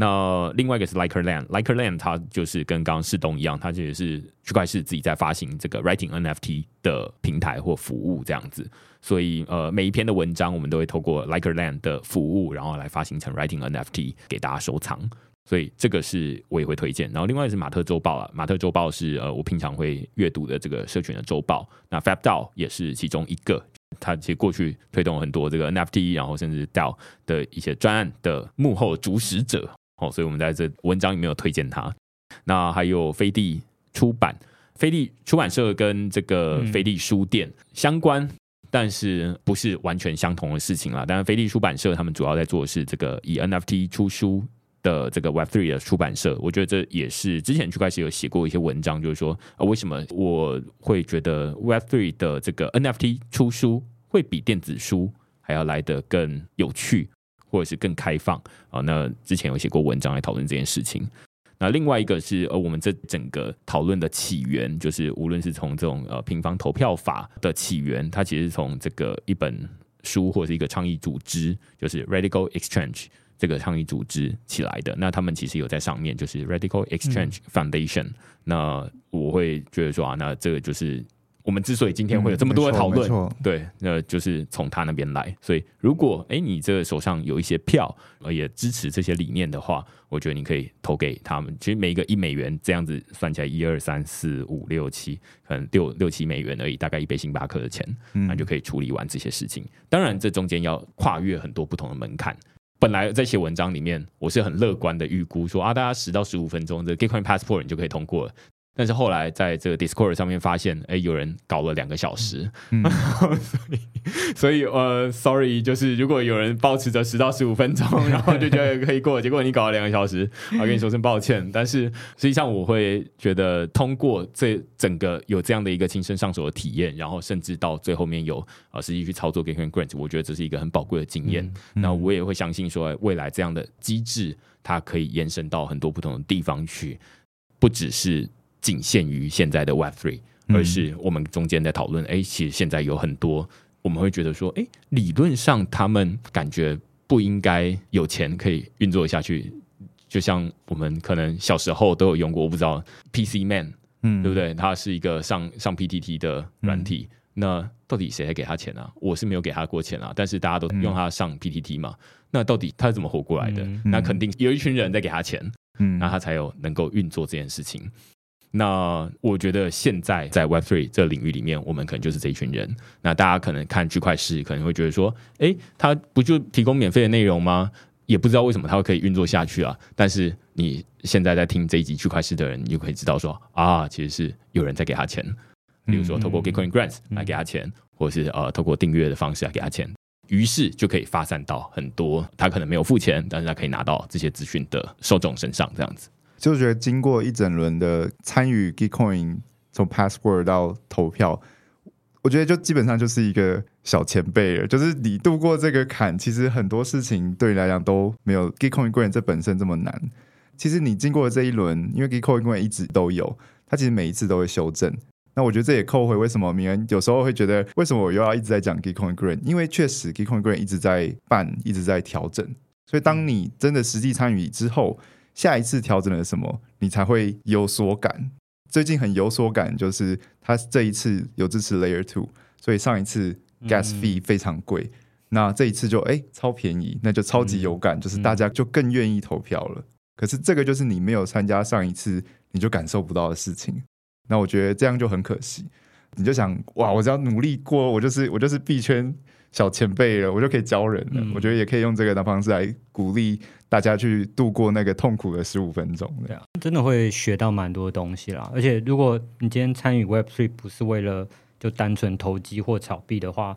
那另外一个是 Liker Land，Liker Land 它就是跟刚刚世东一样，它其实是区块市自己在发行这个 Writing NFT 的平台或服务这样子。所以呃每一篇的文章我们都会透过 Liker Land 的服务，然后来发行成 Writing NFT 给大家收藏。所以这个是我也会推荐。然后另外是马特周报啊，马特周报是呃我平常会阅读的这个社群的周报。那 Fab DAO 也是其中一个，它其实过去推动很多这个 NFT，然后甚至 DAO 的一些专案的幕后主使者。哦，所以我们在这文章里面有推荐他。那还有飞地出版，飞地出版社跟这个飞地书店相关，但是不是完全相同的事情啦。当然，飞地出版社他们主要在做的是这个以 NFT 出书的这个 Web Three 的出版社，我觉得这也是之前区块链有写过一些文章，就是说啊，为什么我会觉得 Web Three 的这个 NFT 出书会比电子书还要来得更有趣，或者是更开放啊？那之前有写过文章来讨论这件事情。那另外一个是，呃，我们这整个讨论的起源，就是无论是从这种呃平方投票法的起源，它其实从这个一本书或者是一个倡议组织，就是 Radical Exchange。这个倡议组织起来的，那他们其实有在上面，就是 Radical Exchange Foundation。那我会觉得说啊，那这个就是我们之所以今天会有这么多的讨论，对，那就是从他那边来。所以如果哎，你这个手上有一些票，呃，也支持这些理念的话，我觉得你可以投给他们。其实每一个一美元这样子算起来，一二三四五六七，可能六六七美元而已，大概一杯星巴克的钱，那就可以处理完这些事情。当然，这中间要跨越很多不同的门槛。本来在写文章里面，我是很乐观的预估说啊，大家十到十五分钟，这 Gitcoin Passport 你就可以通过了。但是后来在这个 Discord 上面发现，哎，有人搞了两个小时，<laughs> 所以所以呃，sorry，就是如果有人保持着十到十五分钟，<laughs> 然后就觉得可以过，结果你搞了两个小时，我跟你说声抱歉。<laughs> 但是实际上我会觉得，通过这整个有这样的一个亲身上手的体验，然后甚至到最后面有啊实际去操作 Gitcoin Grant，我觉得这是一个很宝贵的经验。那我也会相信说，未来这样的机制它可以延伸到很多不同的地方去，不只是。仅限于现在的 Web Three，而是我们中间在讨论。哎，其实现在有很多，我们会觉得说，哎，理论上他们感觉不应该有钱可以运作下去。就像我们可能小时候都有用过，我不知道 PC Man，嗯，对不对？它是一个上上 PTT 的软体。那到底谁在给他钱啊？我是没有给他过钱啊，但是大家都用他上 PTT 嘛。那到底他是怎么活过来的？那肯定有一群人在给他钱，嗯，那他才有能够运作这件事情。那我觉得现在在 Web Three 这个领域里面，我们可能就是这一群人。那大家可能看区块市，可能会觉得说，哎，他不就提供免费的内容吗？也不知道为什么他会可以运作下去啊。但是你现在在听这一集区块市的人，你就可以知道说，啊，其实是有人在给他钱，比如说透过 Bitcoin Grants 来给他钱，或者是呃透过订阅的方式来给他钱，于是就可以发散到很多他可能没有付钱，但是他可以拿到这些资讯的受众身上，这样子。就觉得经过一整轮的参与 Gitcoin 从 Password 到投票，我觉得就基本上就是一个小前辈了。就是你度过这个坎，其实很多事情对你来讲都没有 Gitcoin Grant 这本身这么难。其实你经过这一轮，因为 Gitcoin Grant 一直都有，它其实每一次都会修正。那我觉得这也扣回为什么明恩有时候会觉得，为什么我又要一直在讲 Gitcoin Grant？因为确实 Gitcoin Grant 一直在办，一直在调整。所以当你真的实际参与之后，下一次调整了什么，你才会有所感。最近很有所感，就是它这一次有支持 Layer Two，所以上一次 Gas Fee 非常贵，那这一次就哎超便宜，那就超级有感，就是大家就更愿意投票了。可是这个就是你没有参加上一次，你就感受不到的事情。那我觉得这样就很可惜。你就想哇，我只要努力过，我就是我就是币圈。小前辈了，我就可以教人了。我觉得也可以用这个的方式来鼓励大家去度过那个痛苦的十五分钟。这样真的会学到蛮多东西啦。而且如果你今天参与 Web Three 不是为了就单纯投机或炒币的话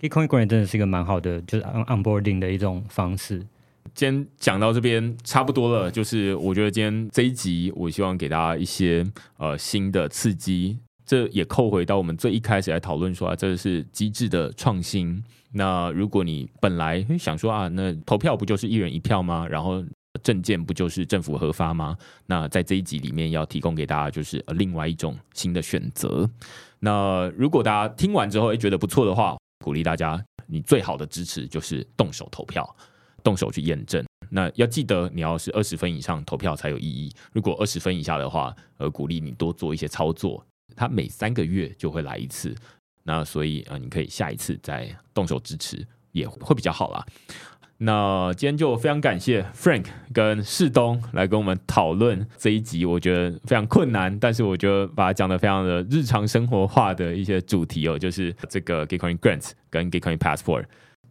，Bitcoin Grant 真的是一个蛮好的，就是 onboarding 的一种方式。今天讲到这边差不多了，就是我觉得今天这一集，我希望给大家一些呃新的刺激。这也扣回到我们最一开始来讨论说啊，这是机制的创新。那如果你本来想说啊，那投票不就是一人一票吗？然后证件不就是政府核发吗？那在这一集里面要提供给大家就是另外一种新的选择。那如果大家听完之后诶觉得不错的话，鼓励大家，你最好的支持就是动手投票，动手去验证。那要记得你要是二十分以上投票才有意义。如果二十分以下的话，呃，鼓励你多做一些操作。它每三个月就会来一次，那所以啊，你可以下一次再动手支持也会比较好啦。那今天就非常感谢 Frank 跟世东来跟我们讨论这一集，我觉得非常困难，但是我觉得把它讲的非常的日常生活化的一些主题哦，就是这个 Gitcoin Grants 跟 Gitcoin Passport。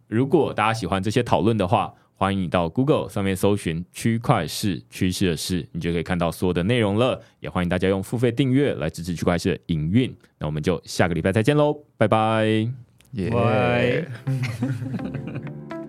如果大家喜欢这些讨论的话，欢迎你到 Google 上面搜寻“区块市趋势的事”，你就可以看到所有的内容了。也欢迎大家用付费订阅来支持区块市的营运。那我们就下个礼拜再见喽，拜拜，拜。<laughs>